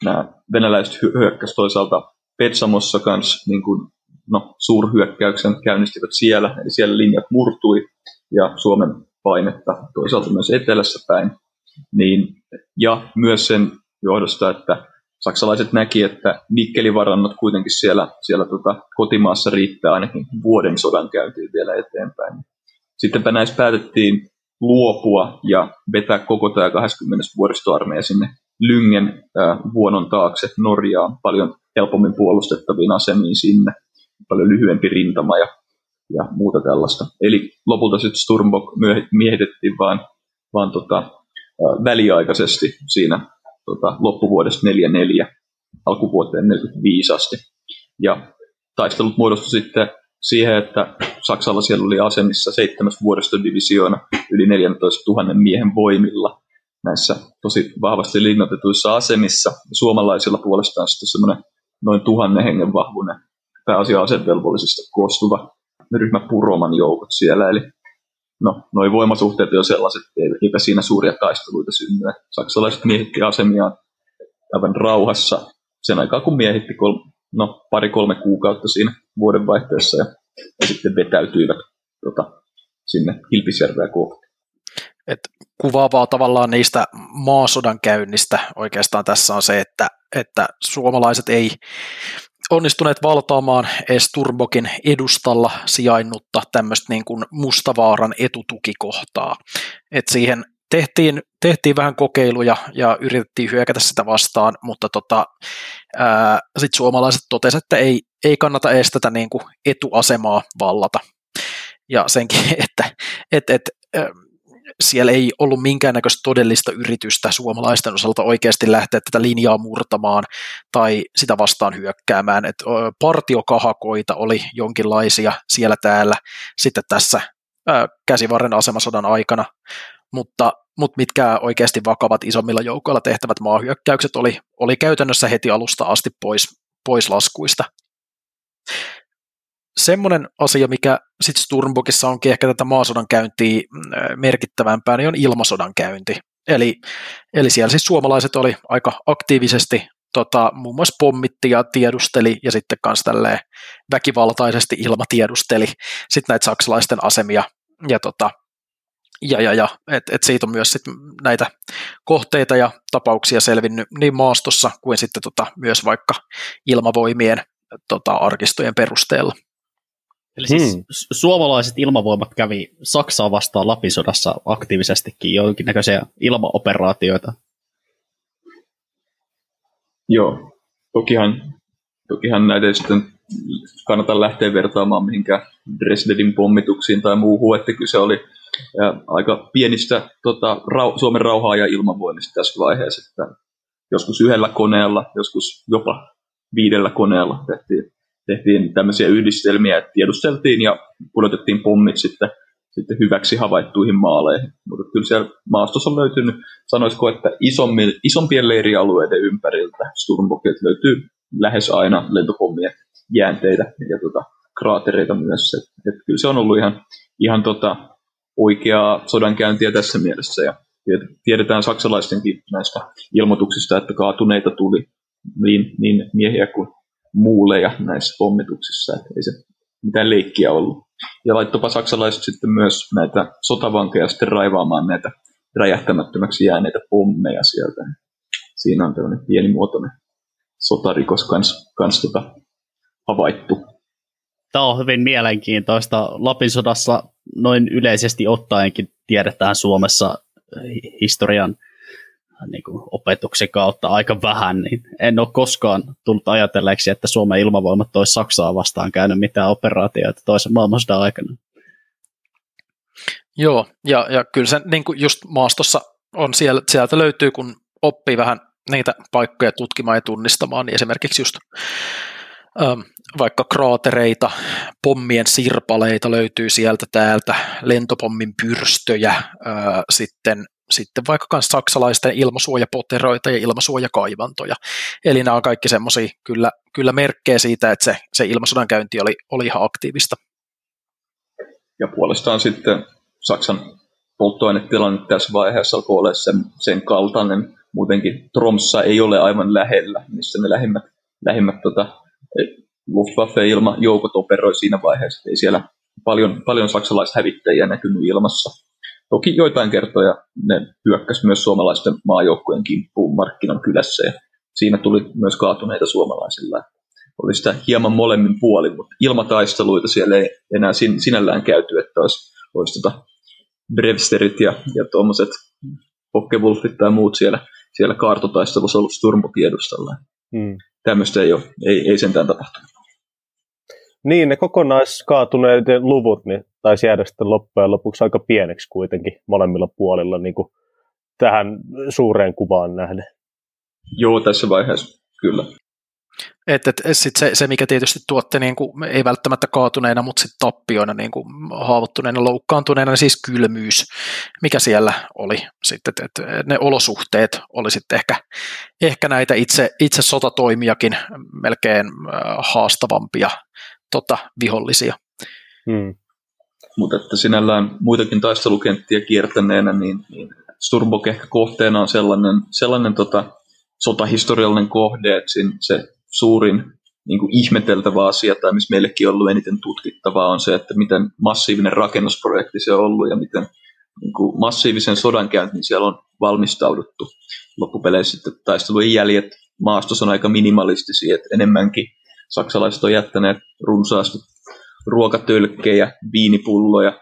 nämä venäläiset hyökkäsivät toisaalta Petsamossa kanssa niin kuin, no, suurhyökkäyksen käynnistivät siellä, eli siellä linjat murtui, ja Suomen painetta toisaalta myös etelässä päin, niin, ja myös sen johdosta, että saksalaiset näki, että nikkelivarannot kuitenkin siellä, siellä tota, kotimaassa riittää ainakin vuoden sodan käyntiin vielä eteenpäin. Sittenpä näissä päätettiin luopua ja vetää koko tämä 20. vuoristoarmeija sinne Lyngen äh, vuonon taakse Norjaan paljon helpommin puolustettaviin asemiin sinne, paljon lyhyempi rintama ja ja muuta tällaista. Eli lopulta sitten Sturmbok miehitettiin vain, vaan tota, väliaikaisesti siinä tota, loppuvuodesta 44 alkuvuoteen 45 asti. Ja taistelut muodostui sitten siihen, että Saksalla siellä oli asemissa seitsemäs vuoristodivisioona yli 14 000 miehen voimilla näissä tosi vahvasti linnoitetuissa asemissa. Suomalaisilla puolestaan sitten semmoinen noin tuhannen hengen vahvuinen pääasia asevelvollisista koostuva ryhmä Puroman joukot siellä, eli no, noin voimasuhteet jo sellaiset, eipä siinä suuria taisteluita synny. Saksalaiset miehitti asemiaan aivan rauhassa sen aikaa, kun miehitti no, pari-kolme kuukautta siinä vuodenvaihteessa ja, ja sitten vetäytyivät tota, sinne Kilpisjärveä kohti. Et kuvaavaa tavallaan niistä maasodan käynnistä oikeastaan tässä on se, että, että suomalaiset ei onnistuneet valtaamaan edes Turbokin edustalla sijainnutta tämmöistä niin kuin Mustavaaran etutukikohtaa. Et siihen tehtiin, tehtiin vähän kokeiluja ja yritettiin hyökätä sitä vastaan, mutta tota, sitten suomalaiset totesivat, että ei, ei kannata edes tätä niin kuin etuasemaa vallata. Ja senkin, (laughs) että et, et, siellä ei ollut minkäännäköistä todellista yritystä suomalaisten osalta oikeasti lähteä tätä linjaa murtamaan tai sitä vastaan hyökkäämään. Et partiokahakoita oli jonkinlaisia siellä täällä sitten tässä käsivarren asemasodan aikana, mutta, mutta mitkä oikeasti vakavat isommilla joukoilla tehtävät maahyökkäykset oli, oli käytännössä heti alusta asti pois, pois laskuista semmoinen asia, mikä sitten Sturmbokissa onkin ehkä tätä maasodan käyntiä merkittävämpää, niin on ilmasodan käynti. Eli, eli siellä siis suomalaiset oli aika aktiivisesti tota, muun muassa pommitti ja tiedusteli ja sitten kanssa väkivaltaisesti ilmatiedusteli sitten näitä saksalaisten asemia ja tota, ja, ja, ja et, et siitä on myös sit näitä kohteita ja tapauksia selvinnyt niin maastossa kuin sitten tota, myös vaikka ilmavoimien tota, arkistojen perusteella. Eli siis hmm. suomalaiset ilmavoimat kävi Saksaa vastaan Lapisodassa aktiivisestikin jonkinnäköisiä ilmaoperaatioita. Joo, tokihan, tokihan näitä sitten kannata lähteä vertaamaan mihinkään Dresdenin pommituksiin tai muuhun, että kyse oli aika pienistä tota, rau, Suomen rauhaa ja ilmavoimista tässä vaiheessa, että joskus yhdellä koneella, joskus jopa viidellä koneella tehtiin, tehtiin tämmöisiä yhdistelmiä, että tiedusteltiin ja pudotettiin pommit sitten, sitten hyväksi havaittuihin maaleihin. Mutta kyllä siellä maastossa on löytynyt, sanoisiko, että isompien, leirialueiden ympäriltä Sturmbokilta löytyy lähes aina lentopommien jäänteitä ja tota, kraatereita myös. Et, et kyllä se on ollut ihan, ihan tota, oikeaa sodankäyntiä tässä mielessä. Ja tiedetään saksalaistenkin näistä ilmoituksista, että kaatuneita tuli niin, niin miehiä kuin muuleja näissä pommituksissa. Että ei se mitään leikkiä ollut. Ja laittopa saksalaiset sitten myös näitä sotavankeja sitten raivaamaan näitä räjähtämättömäksi jääneitä pommeja sieltä. Siinä on tämmöinen pienimuotoinen sotarikos kans, kans tota, havaittu. Tämä on hyvin mielenkiintoista. Lapin sodassa noin yleisesti ottaenkin tiedetään Suomessa historian niin kuin opetuksen kautta aika vähän, niin en ole koskaan tullut ajatelleeksi, että Suomen ilmavoimat olisi Saksaa vastaan käynyt mitään operaatioita toisen maailmansodan aikana. Joo, ja, ja kyllä se niin kuin just maastossa on siellä, sieltä löytyy, kun oppii vähän niitä paikkoja tutkimaan ja tunnistamaan, niin esimerkiksi just vaikka kraatereita, pommien sirpaleita löytyy sieltä täältä, lentopommin pyrstöjä, sitten sitten vaikka myös saksalaisten ilmasuojapoteroita ja ilmasuojakaivantoja. Eli nämä on kaikki semmoisia kyllä, kyllä merkkejä siitä, että se, se ilmasodan käynti oli, oli ihan aktiivista. Ja puolestaan sitten Saksan polttoainetilanne tässä vaiheessa alkoi olla sen, sen kaltainen. Muutenkin Tromssa ei ole aivan lähellä, missä ne lähimmät, lähimmät tota, Luftwaffe-ilmajoukot operoi siinä vaiheessa. Ei siellä paljon, paljon saksalaishävittäjiä näkynyt ilmassa. Toki joitain kertoja ne hyökkäsi myös suomalaisten maajoukkojen kimppuun markkinan kylässä ja siinä tuli myös kaatuneita suomalaisilla. Oli sitä hieman molemmin puolin, mutta ilmataisteluita siellä ei enää sin, sinällään käyty, että olisi, olisi tota Brevsterit ja, ja tuommoiset Pokkewulfit tai muut siellä, siellä kaartotaistelussa ollut Sturmbokiedustalla. Hmm. Tämmöistä ei, ole, ei, ei sentään tapahtunut. Niin, ne kokonaiskaatuneiden luvut niin taisi jäädä sitten loppujen lopuksi aika pieneksi kuitenkin molemmilla puolilla niin kuin tähän suureen kuvaan nähden. Joo, tässä vaiheessa kyllä. Et, et, sit se, se, mikä tietysti tuotte niin kuin, ei välttämättä kaatuneena, mutta sitten tappioina, niin kuin, haavoittuneena, loukkaantuneena, niin siis kylmyys, mikä siellä oli. Sitten, et, et, ne olosuhteet oli sitten ehkä, ehkä näitä itse, itse sotatoimiakin melkein äh, haastavampia tota, vihollisia. Hmm. Mutta että sinällään muitakin taistelukenttiä kiertäneenä, niin, niin Sturbok ehkä kohteena on sellainen, sellainen tota, sotahistoriallinen kohde, että se suurin niin kuin ihmeteltävä asia, tai missä meillekin on ollut eniten tutkittavaa, on se, että miten massiivinen rakennusprojekti se on ollut ja miten niin kuin massiivisen sodankäyntiin siellä on valmistauduttu. Loppupeleissä sitten taistelujen jäljet maastossa on aika minimalistisia, että enemmänkin saksalaiset on jättäneet runsaasti ruokatölkkejä, viinipulloja,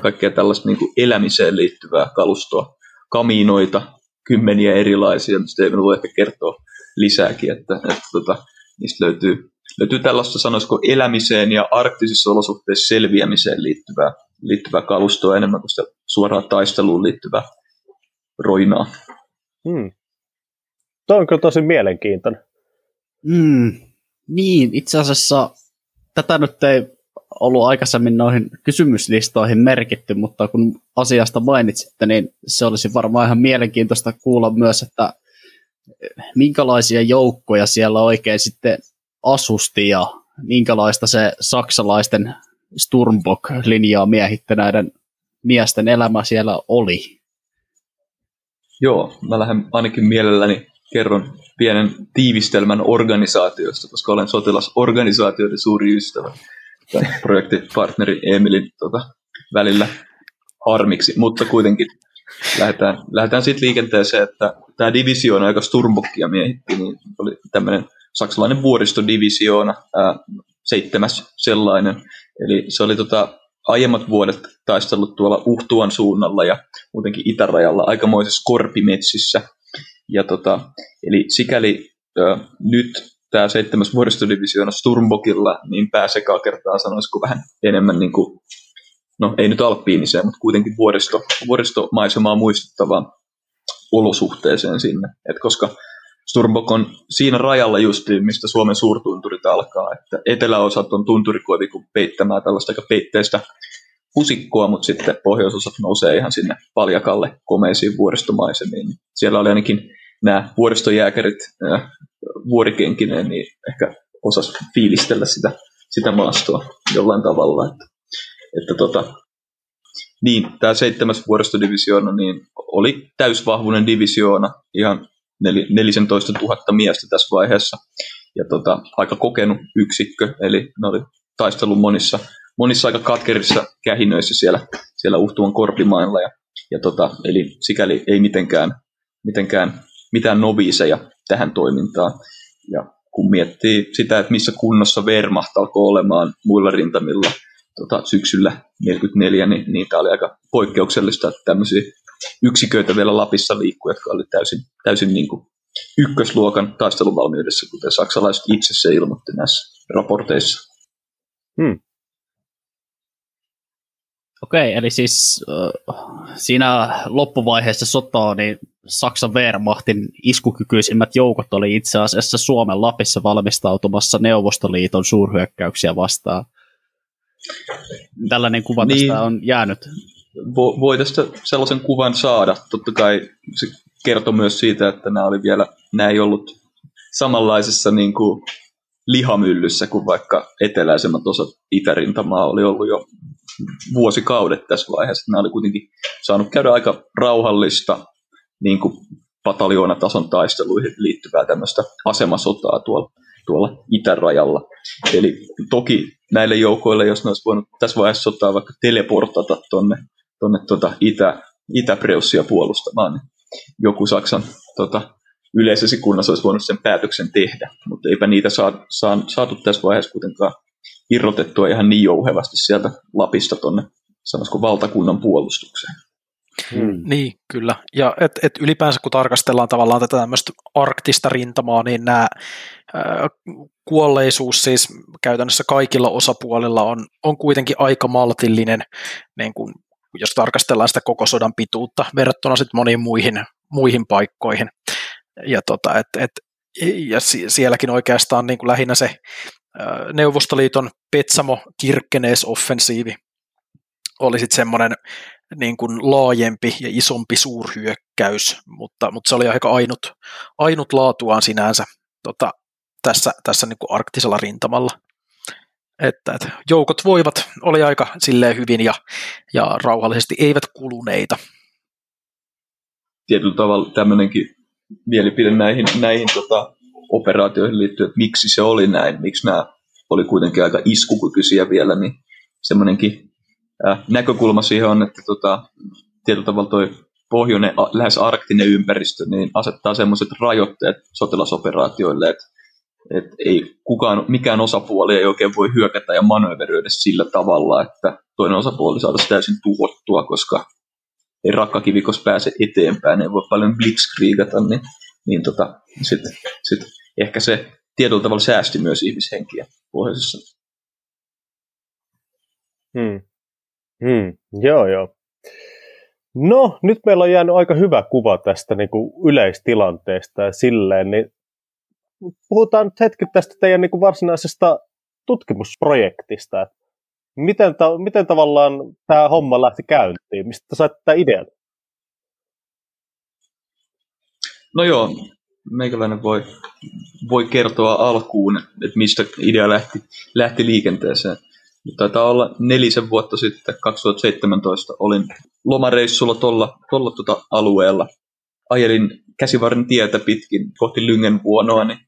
kaikkea tällaista niin kuin elämiseen liittyvää kalustoa, kaminoita, kymmeniä erilaisia, mistä ei voi ehkä kertoa lisääkin, että, että tota, niistä löytyy, löytyy tällaista, sanoisiko, elämiseen ja arktisissa olosuhteissa selviämiseen liittyvää, liittyvää kalustoa enemmän kuin sitä suoraan taisteluun liittyvää roinaa. Hmm. Tuo on kyllä tosi mielenkiintoinen. Mm, niin, itse asiassa tätä nyt ei ollut aikaisemmin noihin kysymyslistoihin merkitty, mutta kun asiasta mainitsitte, niin se olisi varmaan ihan mielenkiintoista kuulla myös, että minkälaisia joukkoja siellä oikein sitten asusti ja minkälaista se saksalaisten Sturmbok-linjaa miehittäneiden miesten elämä siellä oli. Joo, mä lähden ainakin mielelläni kerron pienen tiivistelmän organisaatiosta, koska olen sotilasorganisaatioiden suuri ystävä. Tai projektipartneri Emilin tota, välillä harmiksi, mutta kuitenkin lähdetään, lähdetään sitten liikenteeseen, että tämä divisioona, joka Sturmbokkia miehitti, niin oli tämmöinen saksalainen vuoristodivisioona, ää, seitsemäs sellainen. Eli se oli tota, aiemmat vuodet taistellut tuolla Uhtuan suunnalla ja muutenkin itärajalla aikamoisessa korpimetsissä. Ja tota, eli sikäli ö, nyt tämä seitsemäs vuoristodivisioona Sturmbokilla, niin pääsekaa kertaa sanoisiko vähän enemmän niin kuin, no ei nyt alppiiniseen, mutta kuitenkin vuoristo, vuoristomaisemaa muistuttavaan olosuhteeseen sinne. Et koska Sturmbok on siinä rajalla justiin, mistä Suomen suurtunturit alkaa, että eteläosat on tunturikoivikun peittämään tällaista aika peitteistä pusikkoa, mutta sitten pohjoisosat nousee ihan sinne paljakalle komeisiin vuoristomaisemiin. Siellä oli ainakin nämä vuoristojääkärit äh, vuorikenkineen, niin ehkä osas fiilistellä sitä, sitä maastoa jollain tavalla. Että, että tota, niin, tämä seitsemäs vuoristodivisioona niin oli täysvahvuinen divisioona, ihan 14 000 miestä tässä vaiheessa, ja tota, aika kokenut yksikkö, eli ne oli taistellut monissa, monissa aika katkerissa kähinöissä siellä, siellä Uhtuan korpimailla, ja, ja tota, eli sikäli ei mitenkään, mitenkään mitään noviiseja tähän toimintaan. Ja kun miettii sitä, että missä kunnossa Wehrmacht alkoi olemaan muilla rintamilla tota, syksyllä 1944, niin, niin tämä oli aika poikkeuksellista, että tämmöisiä yksiköitä vielä Lapissa liikkuu, jotka oli täysin, täysin niin kuin ykkösluokan taisteluvalmiudessa, kuten saksalaiset itse se ilmoitti näissä raporteissa. Hmm. Okei, eli siis äh, siinä loppuvaiheessa sotaa niin Saksan Wehrmachtin iskukykyisimmät joukot oli itse asiassa Suomen Lapissa valmistautumassa Neuvostoliiton suurhyökkäyksiä vastaan. Tällainen kuva niin, tästä on jäänyt. Vo, voi tästä sellaisen kuvan saada. Totta kai se kertoo myös siitä, että nämä, oli vielä, nämä ei ollut samanlaisessa niin kuin lihamyllyssä kuin vaikka eteläisemmät osat itärintamaa oli ollut jo vuosikaudet tässä vaiheessa. Nämä oli kuitenkin saanut käydä aika rauhallista niin kuin pataljoonatason taisteluihin liittyvää tämmöistä asemasotaa tuolla, tuolla itärajalla. Eli toki näille joukoille, jos ne olisi voinut tässä vaiheessa sotaa vaikka teleportata tuonne tonne tuota itä, Itäpreussia puolustamaan, niin joku Saksan tota, yleisessä kunnassa olisi voinut sen päätöksen tehdä, mutta eipä niitä saa, saa, saatu tässä vaiheessa kuitenkaan irrotettua ihan niin jouhevasti sieltä Lapista tuonne, sanoisiko valtakunnan puolustukseen. Hmm. Niin, kyllä. Ja et, et ylipäänsä kun tarkastellaan tavallaan tätä tämmöistä arktista rintamaa, niin nämä ää, kuolleisuus siis käytännössä kaikilla osapuolilla on, on kuitenkin aika maltillinen, niin kun, jos tarkastellaan sitä koko sodan pituutta verrattuna sitten moniin muihin, muihin paikkoihin. Ja, tota, et, et, ja sielläkin oikeastaan niin kuin lähinnä se ää, Neuvostoliiton Petsamo Kirkkenees offensiivi oli sitten semmoinen niin kuin laajempi ja isompi suurhyökkäys, mutta, mutta se oli aika ainut, ainut laatuaan sinänsä tota, tässä, tässä niin kuin arktisella rintamalla. Että, että joukot voivat, oli aika silleen hyvin ja, ja rauhallisesti, eivät kuluneita. Tietyllä tavalla tämmöinenkin mielipide näihin, näihin tota, operaatioihin liittyen, että miksi se oli näin, miksi nämä oli kuitenkin aika iskukykyisiä vielä, niin semmoinenkin näkökulma siihen on, että tota, tietyllä tavalla toi pohjoinen, lähes arktinen ympäristö, niin asettaa semmoiset rajoitteet sotilasoperaatioille, että et ei kukaan, mikään osapuoli ei oikein voi hyökätä ja manöveröidä sillä tavalla, että toinen osapuoli saataisiin täysin tuhottua, koska ei rakkakivikos pääse eteenpäin, ei voi paljon blitzkriegata, niin, niin tota, sitten sit ehkä se tietyllä tavalla säästi myös ihmishenkiä pohjoisessa. Hmm. Hmm, joo, joo. No, nyt meillä on jäänyt aika hyvä kuva tästä niin kuin yleistilanteesta ja silleen, niin puhutaan nyt hetki tästä teidän niin kuin varsinaisesta tutkimusprojektista. Miten, ta- miten tavallaan tämä homma lähti käyntiin? Mistä sait tätä idean? No joo, meikäläinen voi, voi kertoa alkuun, että mistä idea lähti, lähti liikenteeseen taitaa olla nelisen vuotta sitten, 2017, olin lomareissulla tuolla tuolla tuota alueella, ajelin käsivarren tietä pitkin kohti Lyngenvuonoa, niin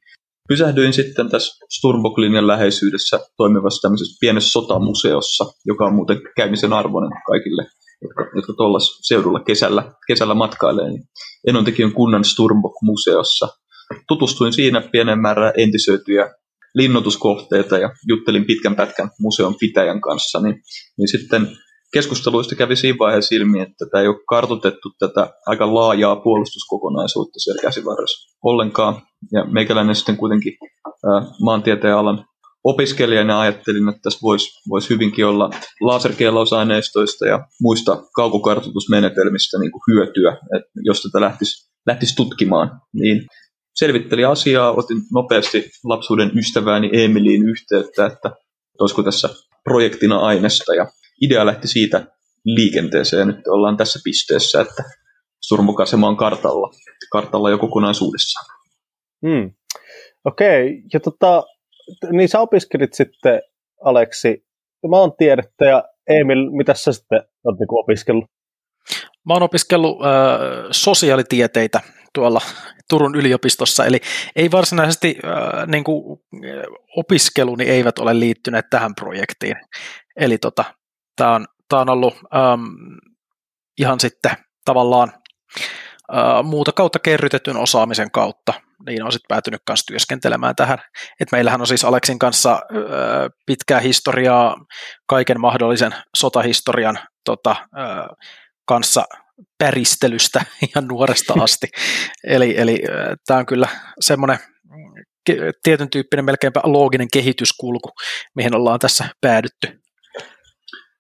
pysähdyin sitten tässä Sturmboklinjan läheisyydessä toimivassa tämmöisessä pienessä sotamuseossa, joka on muuten käymisen arvoinen kaikille, jotka, jotka tuolla seudulla kesällä, kesällä matkailee. Niin Enontekiön kunnan Sturmbok-museossa. Tutustuin siinä pienen määrän entisöityjä linnoituskohteita ja juttelin pitkän pätkän museon pitäjän kanssa, niin, niin sitten keskusteluista kävi siinä vaiheessa ilmi, että tämä ei ole kartotettu tätä aika laajaa puolustuskokonaisuutta siellä käsivarressa ollenkaan. Ja meikäläinen sitten kuitenkin ää, maantieteen alan opiskelijana ajattelin, että tässä voisi vois hyvinkin olla laserkeilausaineistoista ja muista kaukokartoitusmenetelmistä niin kuin hyötyä, että jos tätä lähtisi, lähtisi tutkimaan. Niin selvitteli asiaa, otin nopeasti lapsuuden ystävääni Emiliin yhteyttä, että olisiko tässä projektina aineesta ja idea lähti siitä liikenteeseen ja nyt ollaan tässä pisteessä, että surmukasema on kartalla, kartalla jo kokonaisuudessaan. Hmm. Okei, okay. ja tota, niin sä opiskelit sitten, Aleksi, mä oon tiedettä ja Emil, mitä sä sitten oot niin opiskellut? Mä oon opiskellut äh, sosiaalitieteitä tuolla Turun yliopistossa, eli ei varsinaisesti äh, niin kuin, opiskeluni eivät ole liittyneet tähän projektiin. Eli tota, tämä on, tää on ollut ähm, ihan sitten tavallaan äh, muuta kautta kerrytetyn osaamisen kautta, niin on sitten päätynyt myös työskentelemään tähän. Et meillähän on siis Aleksin kanssa äh, pitkää historiaa kaiken mahdollisen sotahistorian tota, äh, kanssa päristelystä (laughs) ihan nuoresta asti. eli eli tämä on kyllä semmoinen tietyn tyyppinen melkeinpä looginen kehityskulku, mihin ollaan tässä päädytty.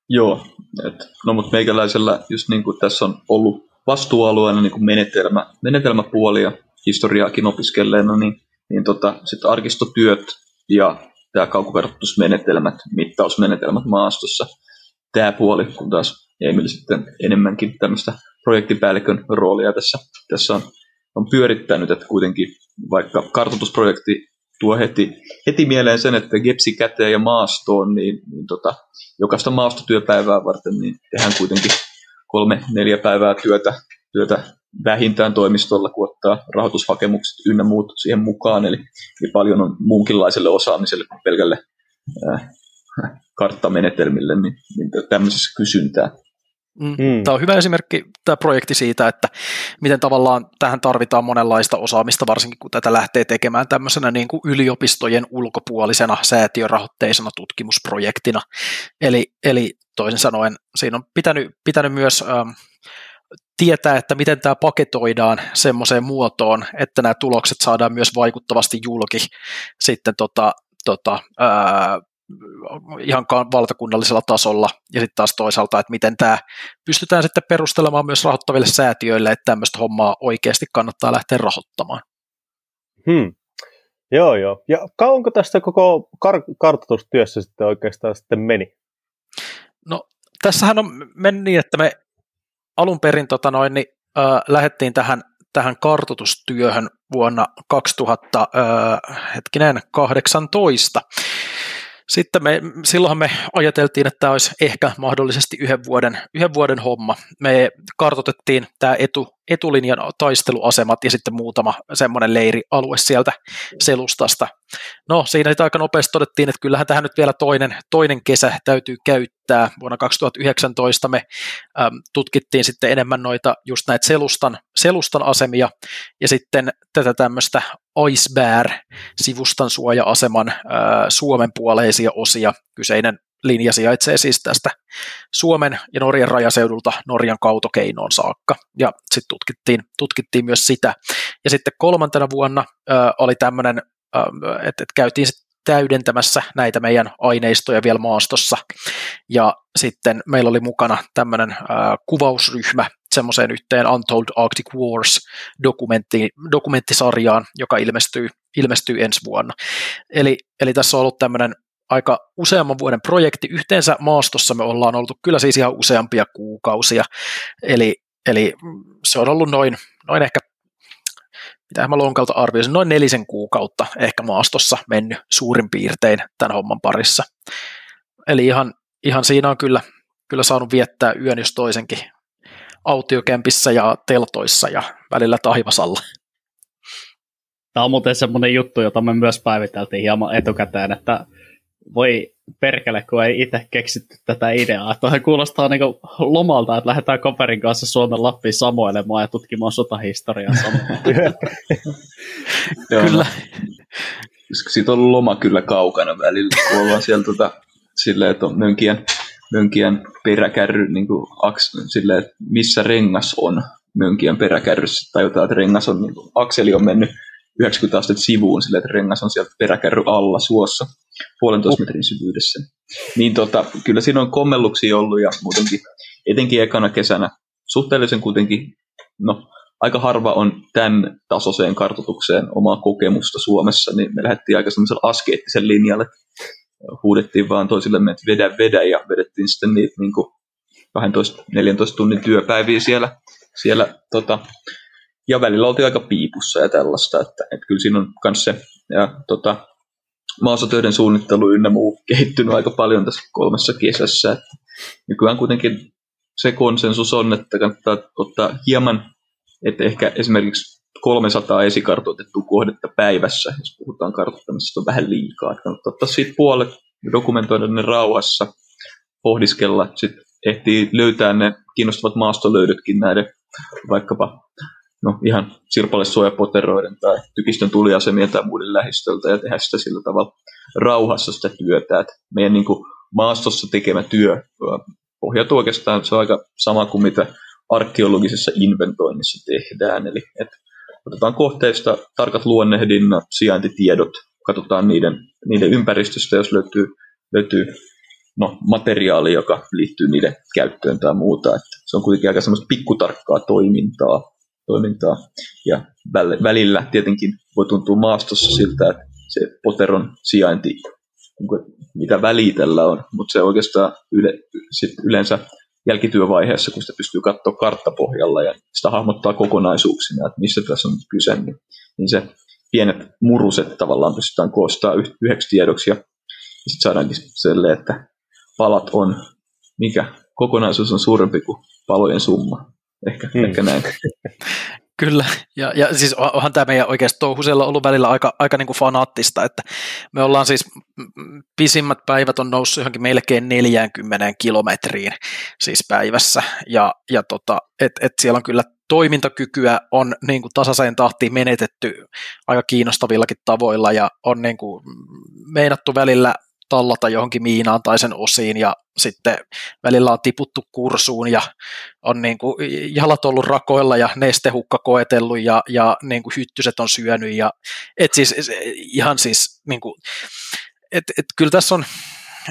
Joo, et, no mutta meikäläisellä just niin kuin tässä on ollut vastuualueena niin kuin menetelmä, menetelmäpuoli ja historiaakin opiskelleena, niin, niin tota, sitten arkistotyöt ja tämä kaukokartoitusmenetelmät, mittausmenetelmät maastossa, tämä puoli, kun taas Emil sitten enemmänkin tämmöistä projektipäällikön roolia tässä, tässä on, on pyörittänyt, että kuitenkin vaikka kartoitusprojekti tuo heti, heti mieleen sen, että gepsi käteen ja maastoon, niin, niin tota, jokaista maastotyöpäivää varten niin tehdään kuitenkin kolme, neljä päivää työtä, työtä vähintään toimistolla, kun ottaa rahoitushakemukset ynnä muut siihen mukaan. Eli, eli paljon on muunkinlaiselle osaamiselle kuin pelkälle äh, karttamenetelmille, niin, niin tämmöisessä kysyntää. Mm. mm. Tämä on hyvä esimerkki, tämä projekti siitä, että miten tavallaan tähän tarvitaan monenlaista osaamista, varsinkin kun tätä lähtee tekemään tämmöisenä niin kuin yliopistojen ulkopuolisena säätiörahoitteisena tutkimusprojektina. Eli, eli toisin sanoen siinä on pitänyt, pitänyt myös ähm, tietää, että miten tämä paketoidaan semmoiseen muotoon, että nämä tulokset saadaan myös vaikuttavasti julki sitten tota, tota, ää, ihan valtakunnallisella tasolla, ja sitten taas toisaalta, että miten tämä pystytään sitten perustelemaan myös rahoittaville säätiöille, että tämmöistä hommaa oikeasti kannattaa lähteä rahoittamaan. Hmm. Joo, joo. Ja kauanko tästä koko kar- kartoitustyössä sitten oikeastaan sitten meni? No, tässähän on mennyt niin, että me alun perin tota noin, niin, äh, lähdettiin tähän, tähän kartoitustyöhön vuonna 2000, äh, hetkinen, 18. Sitten me, silloinhan me ajateltiin, että tämä olisi ehkä mahdollisesti yhden vuoden, yhden vuoden homma. Me kartoitettiin tämä etu, etulinjan taisteluasemat ja sitten muutama semmoinen leirialue sieltä selustasta. No siinä aika nopeasti todettiin, että kyllähän tähän nyt vielä toinen, toinen kesä täytyy käyttää. Vuonna 2019 me äm, tutkittiin sitten enemmän noita just näitä selustan, selustan asemia ja sitten tätä tämmöistä Icebear-sivustan suoja-aseman ää, Suomen puoleisia osia. Kyseinen linja sijaitsee siis tästä Suomen ja Norjan rajaseudulta Norjan kautokeinoon saakka. Ja sitten tutkittiin, tutkittiin myös sitä. Ja sitten kolmantena vuonna ää, oli tämmöinen, että et käytiin sit täydentämässä näitä meidän aineistoja vielä maastossa. Ja sitten meillä oli mukana tämmöinen kuvausryhmä semmoiseen yhteen Untold Arctic Wars dokumentti, dokumenttisarjaan, joka ilmestyy, ilmestyy ensi vuonna. Eli, eli tässä on ollut tämmöinen aika useamman vuoden projekti. Yhteensä maastossa me ollaan oltu kyllä siis ihan useampia kuukausia, eli, eli se on ollut noin, noin ehkä mitä mä lonkalta arvioisin, noin nelisen kuukautta ehkä maastossa mennyt suurin piirtein tämän homman parissa. Eli ihan, ihan siinä on kyllä, kyllä saanut viettää yön jos toisenkin autiokämpissä ja teltoissa ja välillä taivasalla. Tämä on muuten semmoinen juttu, jota me myös päiviteltiin hieman etukäteen, että voi perkele, kun ei itse keksitty tätä ideaa. Tuohon kuulostaa niin lomalta, että lähdetään kaverin kanssa Suomen Lappiin samoilemaan ja tutkimaan sotahistoriaa (laughs) Kyllä. Siitä on loma kyllä kaukana välillä, kun ollaan siellä tota, silleen, että on mönkien, mönkien peräkärry, niin kuin, aks, silleen, että missä rengas on mönkien peräkärryssä, tai jotain, että rengas on, niin kuin, akseli on mennyt 90 astetta sivuun silleen, että rengas on sieltä peräkärry alla suossa puolentoista metrin syvyydessä. Niin tota, kyllä siinä on kommelluksia ollut ja muutenkin, etenkin ekana kesänä, suhteellisen kuitenkin, no aika harva on tämän tasoiseen kartoitukseen omaa kokemusta Suomessa, niin me lähdettiin aika semmoisella askeettisen linjalle. Huudettiin vaan toisillemme, että vedä, vedä, ja vedettiin sitten niitä niin 12-14 tunnin työpäiviä siellä, siellä tota, ja välillä oltiin aika piipussa ja tällaista, että, että kyllä siinä on myös se ja, tota, maastotöiden suunnittelu ynnä muu kehittynyt aika paljon tässä kolmessa kesässä. Että nykyään kuitenkin se konsensus on, että kannattaa ottaa hieman, että ehkä esimerkiksi 300 esikartoitettua kohdetta päivässä, jos puhutaan kartoittamisesta, on vähän liikaa. Että kannattaa ottaa siitä puolet, dokumentoida ne rauhassa, pohdiskella, sitten ehtii löytää ne kiinnostavat maastolöydötkin näiden vaikkapa no, ihan sirpalesuojapoteroiden tai tykistön tuliasemien tai muiden lähistöltä ja tehdä sitä sillä tavalla rauhassa sitä työtä. Että meidän niin kuin, maastossa tekemä työ pohjautuu oikeastaan, se on aika sama kuin mitä arkeologisessa inventoinnissa tehdään. Eli että otetaan kohteista tarkat luonnehdinnat, sijaintitiedot, katsotaan niiden, niiden ympäristöstä, jos löytyy, löytyy no, materiaali, joka liittyy niiden käyttöön tai muuta. Että se on kuitenkin aika semmoista pikkutarkkaa toimintaa, toimintaa. Ja välillä tietenkin voi tuntua maastossa siltä, että se poteron sijainti, mitä väliä tällä on, mutta se oikeastaan yle, sit yleensä jälkityövaiheessa, kun sitä pystyy katsoa karttapohjalla ja sitä hahmottaa kokonaisuuksina, että missä tässä on kyse, niin, niin se pienet muruset tavallaan pystytään koostaa yhdeksi tiedoksi ja sitten saadaankin sellainen, että palat on, mikä kokonaisuus on suurempi kuin palojen summa. Ehkä, hmm. ehkä näin. (laughs) Kyllä, ja, ja siis onhan tämä meidän oikeasti touhusella ollut välillä aika, aika niin kuin fanaattista, että me ollaan siis, pisimmät päivät on noussut johonkin melkein 40 kilometriin siis päivässä, ja, ja tota, et, et siellä on kyllä toimintakykyä on niin kuin tasaiseen tahtiin menetetty aika kiinnostavillakin tavoilla, ja on niin kuin meinattu välillä tallata johonkin miinaan tai sen osiin ja sitten välillä on tiputtu kursuun ja on niin kuin jalat ollut rakoilla ja nestehukka koetellut ja, ja niin kuin hyttyset on syönyt ja et siis ihan siis niin kuin, et, et kyllä tässä on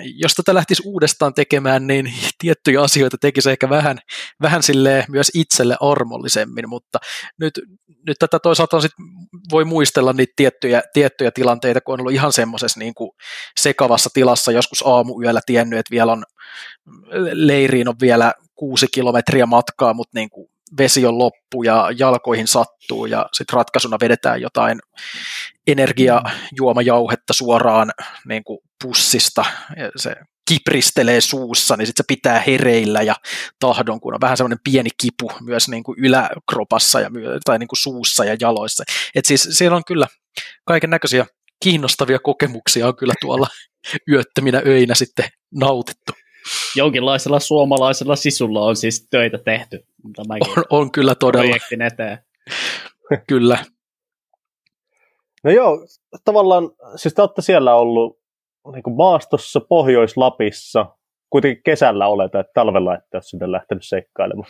jos tätä lähtisi uudestaan tekemään, niin tiettyjä asioita tekisi ehkä vähän, vähän myös itselle armollisemmin, mutta nyt, nyt tätä toisaalta sit, voi muistella niitä tiettyjä, tiettyjä tilanteita, kun on ollut ihan semmoisessa niin kuin sekavassa tilassa joskus aamuyöllä tiennyt, että vielä on leiriin on vielä kuusi kilometriä matkaa, mutta niin kuin vesi on loppu ja jalkoihin sattuu ja sitten ratkaisuna vedetään jotain energiajuomajauhetta suoraan niin kuin pussista. Ja se kipristelee suussa, niin sitten se pitää hereillä ja tahdon, kun on vähän semmoinen pieni kipu myös niin kuin yläkropassa ja, tai niin kuin suussa ja jaloissa. Et siis siellä on kyllä kaiken näköisiä kiinnostavia kokemuksia on kyllä tuolla (laughs) yöttöminä öinä sitten nautittu jonkinlaisella suomalaisella sisulla on siis töitä tehty. On, on kyllä todella. Projektin eteen. (laughs) kyllä. No joo, tavallaan, siis te olette siellä ollut niin kuin maastossa Pohjois-Lapissa, kuitenkin kesällä olette, että talvella ette ole sinne lähtenyt seikkailemaan.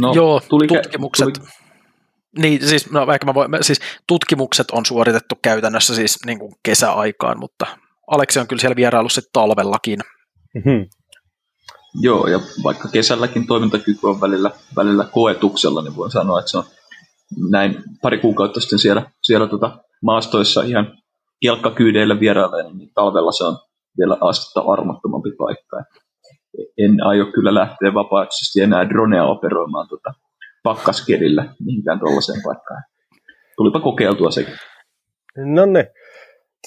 No, Joo, tuli, tutkimukset. Tuli... Niin, siis, no, vaikka mä voin, siis tutkimukset on suoritettu käytännössä siis niin kuin kesäaikaan, mutta Aleksi on kyllä siellä vierailu sitten talvellakin. Mm-hmm. Joo, ja vaikka kesälläkin toimintakyky on välillä, välillä koetuksella, niin voin sanoa, että se on näin pari kuukautta sitten siellä, siellä tota maastoissa ihan kelkkakyydeillä vierailee, niin talvella se on vielä astetta armottomampi paikka. En aio kyllä lähteä vapaaehtoisesti enää dronea operoimaan tota pakkaskelillä mihinkään tuollaiseen paikkaan. Tulipa kokeiltua sekin. No ne.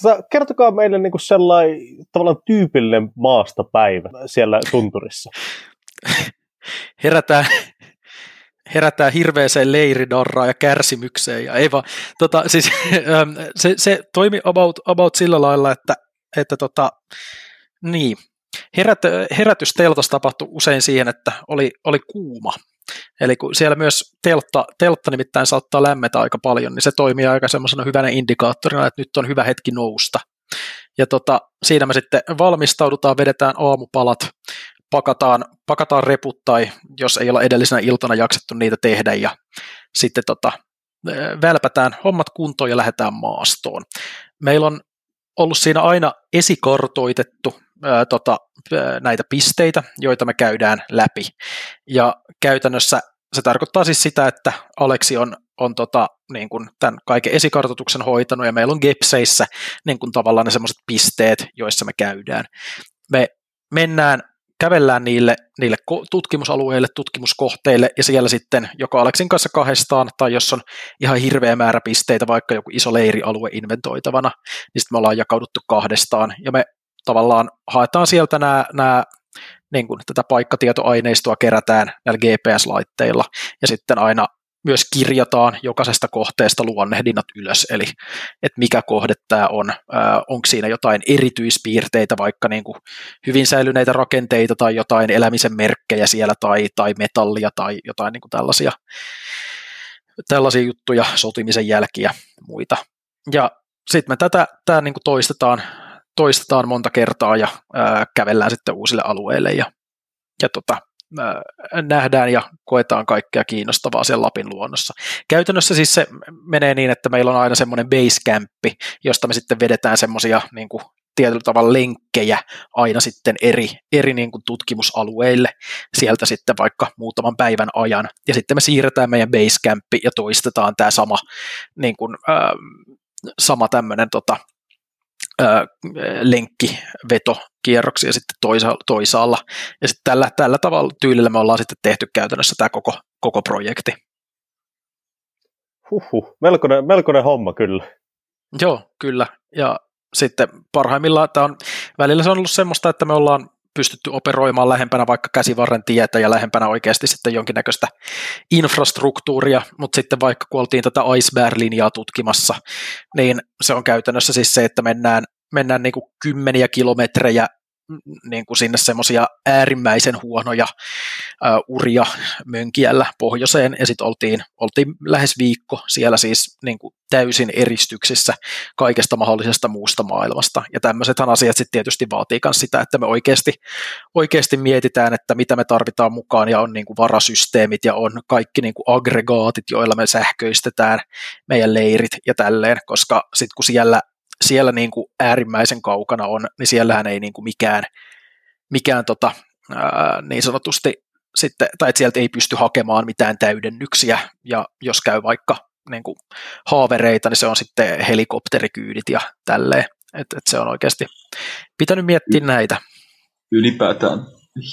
Tota, kertokaa meille niinku sellainen tavallaan tyypillinen maastopäivä siellä tunturissa. (laughs) Herätään, (laughs) herätään hirveäseen leiridarraan ja kärsimykseen. Ja ei vaan, tota, siis, (laughs) se, se toimi about, about sillä lailla, että, että tota, niin, herät, herätys teltassa tapahtui usein siihen, että oli, oli kuuma. Eli kun siellä myös teltta, teltta nimittäin saattaa lämmetä aika paljon, niin se toimii aika semmoisena hyvänä indikaattorina, että nyt on hyvä hetki nousta. Ja tota, siinä me sitten valmistaudutaan, vedetään aamupalat, pakataan, pakataan reput tai jos ei olla edellisenä iltana jaksettu niitä tehdä ja sitten tota, välpätään hommat kuntoon ja lähdetään maastoon. Meillä on ollut siinä aina esikartoitettu tota, näitä pisteitä, joita me käydään läpi. Ja käytännössä se tarkoittaa siis sitä, että Aleksi on, on tota, niin kuin tämän kaiken esikartoituksen hoitanut ja meillä on Gepseissä niin kuin tavallaan ne semmoiset pisteet, joissa me käydään. Me mennään kävellään niille, niille tutkimusalueille, tutkimuskohteille ja siellä sitten joko Aleksin kanssa kahdestaan tai jos on ihan hirveä määrä pisteitä, vaikka joku iso leirialue inventoitavana, niin sitten me ollaan jakauduttu kahdestaan ja me tavallaan haetaan sieltä nämä, nämä niin kuin tätä paikkatietoaineistoa kerätään näillä GPS-laitteilla ja sitten aina myös kirjataan jokaisesta kohteesta luonnehdinnat ylös, eli että mikä kohde tämä on, onko siinä jotain erityispiirteitä, vaikka niin kuin hyvin säilyneitä rakenteita tai jotain elämisen merkkejä siellä tai, tai metallia tai jotain niin kuin tällaisia, tällaisia juttuja, sotimisen jälkiä ja muita. Ja sitten me tätä tää niin kuin toistetaan, toistetaan monta kertaa ja ää, kävellään sitten uusille alueille ja, ja tota, nähdään ja koetaan kaikkea kiinnostavaa siellä Lapin luonnossa. Käytännössä siis se menee niin, että meillä on aina semmoinen basecampi, josta me sitten vedetään semmoisia niin tietyllä tavalla lenkkejä aina sitten eri, eri niin kuin tutkimusalueille sieltä sitten vaikka muutaman päivän ajan. Ja sitten me siirretään meidän basecampi ja toistetaan tämä sama, niin kuin, äh, sama tämmöinen tota, lenkkivetokierroksia sitten toisa, toisaalla. Ja sitten tällä, tällä tavalla tyylillä me ollaan sitten tehty käytännössä tämä koko, koko projekti. Huhhuh, melkoinen, melkoinen homma kyllä. Joo, kyllä. Ja sitten parhaimmillaan tämä on, välillä se on ollut semmoista, että me ollaan pystytty operoimaan lähempänä vaikka käsivarren tietä ja lähempänä oikeasti sitten jonkinnäköistä infrastruktuuria, mutta sitten vaikka kun oltiin tätä Iceberg-linjaa tutkimassa, niin se on käytännössä siis se, että mennään, mennään niin kuin kymmeniä kilometrejä niin kuin sinne semmoisia äärimmäisen huonoja ä, uria Mönkiällä pohjoiseen, ja sitten oltiin, oltiin lähes viikko siellä siis niin kuin täysin eristyksissä kaikesta mahdollisesta muusta maailmasta, ja tämmöisethän asiat sitten tietysti vaatii myös sitä, että me oikeasti, oikeasti mietitään, että mitä me tarvitaan mukaan, ja on niin kuin varasysteemit, ja on kaikki niin kuin aggregaatit, joilla me sähköistetään meidän leirit ja tälleen, koska sitten kun siellä siellä niin kuin äärimmäisen kaukana on, niin siellähän ei niin kuin mikään, mikään tota, ää, niin sanotusti sitten, tai että sieltä ei pysty hakemaan mitään täydennyksiä, ja jos käy vaikka niin kuin haavereita, niin se on sitten helikopterikyydit ja tälleen, että et se on oikeasti pitänyt miettiä näitä. Ylipäätään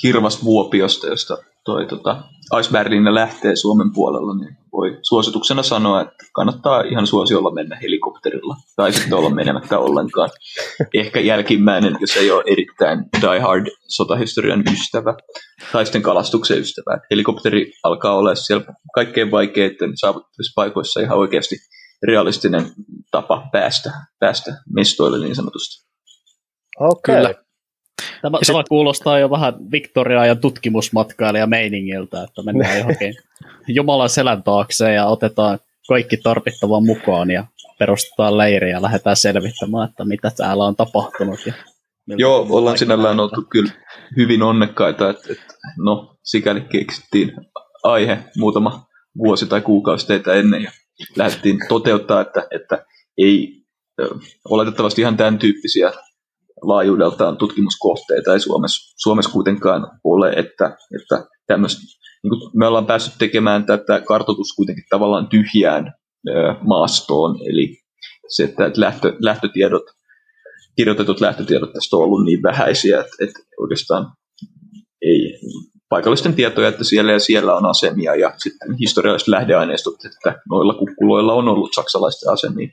hirvas vuopiosta, josta toi tota, Iceberglinna lähtee Suomen puolella, niin voi suosituksena sanoa, että kannattaa ihan suosiolla mennä helikopterilla, tai sitten olla menemättä ollenkaan. Ehkä jälkimmäinen, jos ei ole erittäin die hard sotahistorian ystävä, tai sitten kalastuksen ystävä. Helikopteri alkaa olla siellä kaikkein vaikeiden saavuttavissa paikoissa ihan oikeasti realistinen tapa päästä, päästä mestoille niin sanotusti. Okay. Kyllä. Tämä, tämä sit... kuulostaa jo vähän Victoria ja tutkimusmatkailija meiningiltä, että mennään (laughs) johonkin Jumalan selän taakse ja otetaan kaikki tarvittava mukaan ja perustetaan leiri ja lähdetään selvittämään, että mitä täällä on tapahtunut. Ja Joo, ollaan sinällään oltu kyllä hyvin onnekkaita, että, että no, sikäli keksittiin aihe muutama vuosi tai kuukausi teitä ennen ja lähdettiin toteuttaa, että, että ei oletettavasti ihan tämän tyyppisiä laajuudeltaan tutkimuskohteita. Ei Suomessa, Suomessa kuitenkaan ole, että, että tämmöistä, niin kuin me ollaan päässyt tekemään tätä kartoitus kuitenkin tavallaan tyhjään ö, maastoon, eli se, että lähtö, lähtötiedot, kirjoitetut lähtötiedot tästä on ollut niin vähäisiä, että, että oikeastaan ei paikallisten tietoja, että siellä ja siellä on asemia. Ja sitten historialliset lähdeaineistot, että noilla kukkuloilla on ollut saksalaisten asemia,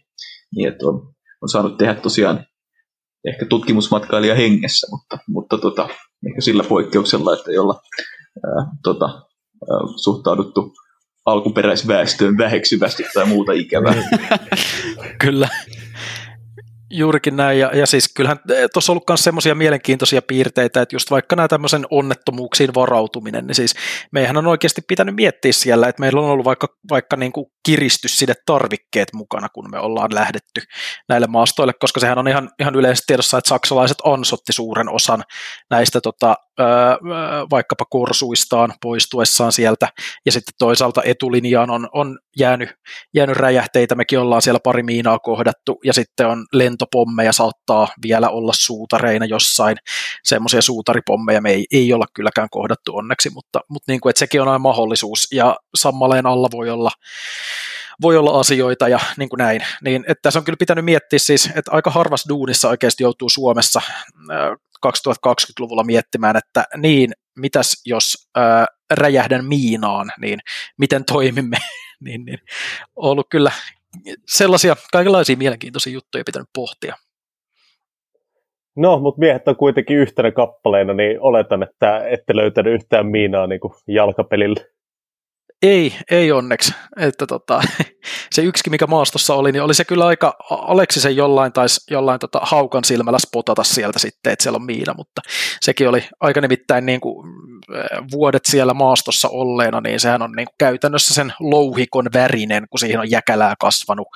niin että on, on saanut tehdä tosiaan ehkä tutkimusmatkailija hengessä, mutta, mutta tota, ehkä sillä poikkeuksella, että jolla ää, tota, ää, suhtauduttu alkuperäisväestöön väheksyvästi tai muuta ikävää. Kyllä. Juurikin näin, ja, ja siis kyllähän eh, tuossa on ollut myös semmoisia mielenkiintoisia piirteitä, että just vaikka nämä tämmöisen onnettomuuksiin varautuminen, niin siis meihän on oikeasti pitänyt miettiä siellä, että meillä on ollut vaikka, vaikka niin kuin tarvikkeet mukana, kun me ollaan lähdetty näille maastoille, koska sehän on ihan, ihan yleisesti tiedossa, että saksalaiset ansotti suuren osan näistä tota, vaikkapa korsuistaan poistuessaan sieltä, ja sitten toisaalta etulinjaan on, on jäänyt, jäänyt räjähteitä, mekin ollaan siellä pari miinaa kohdattu, ja sitten on lentopommeja saattaa vielä olla suutareina jossain, semmoisia suutaripommeja me ei, ei olla kylläkään kohdattu onneksi, mutta, mutta niin kuin, että sekin on aina mahdollisuus, ja sammaleen alla voi olla voi olla asioita ja niin kuin näin. Niin, että tässä on kyllä pitänyt miettiä siis, että aika harvassa duunissa oikeasti joutuu Suomessa 2020-luvulla miettimään, että niin, mitäs jos ää, räjähdän miinaan, niin miten toimimme, (laughs) niin, niin ollut kyllä sellaisia kaikenlaisia mielenkiintoisia juttuja pitänyt pohtia. No, mutta miehet on kuitenkin yhtenä kappaleena, niin oletan, että ette löytänyt yhtään miinaa niin kuin jalkapelille. Ei, ei onneksi. Että tota, (laughs) se yksi, mikä maastossa oli, niin oli se kyllä aika, Aleksisen jollain taisi jollain tota, haukan silmällä spotata sieltä sitten, että siellä on miina, mutta sekin oli aika nimittäin niin kuin, äh, vuodet siellä maastossa olleena, niin sehän on niin kuin käytännössä sen louhikon värinen, kun siihen on jäkälää kasvanut,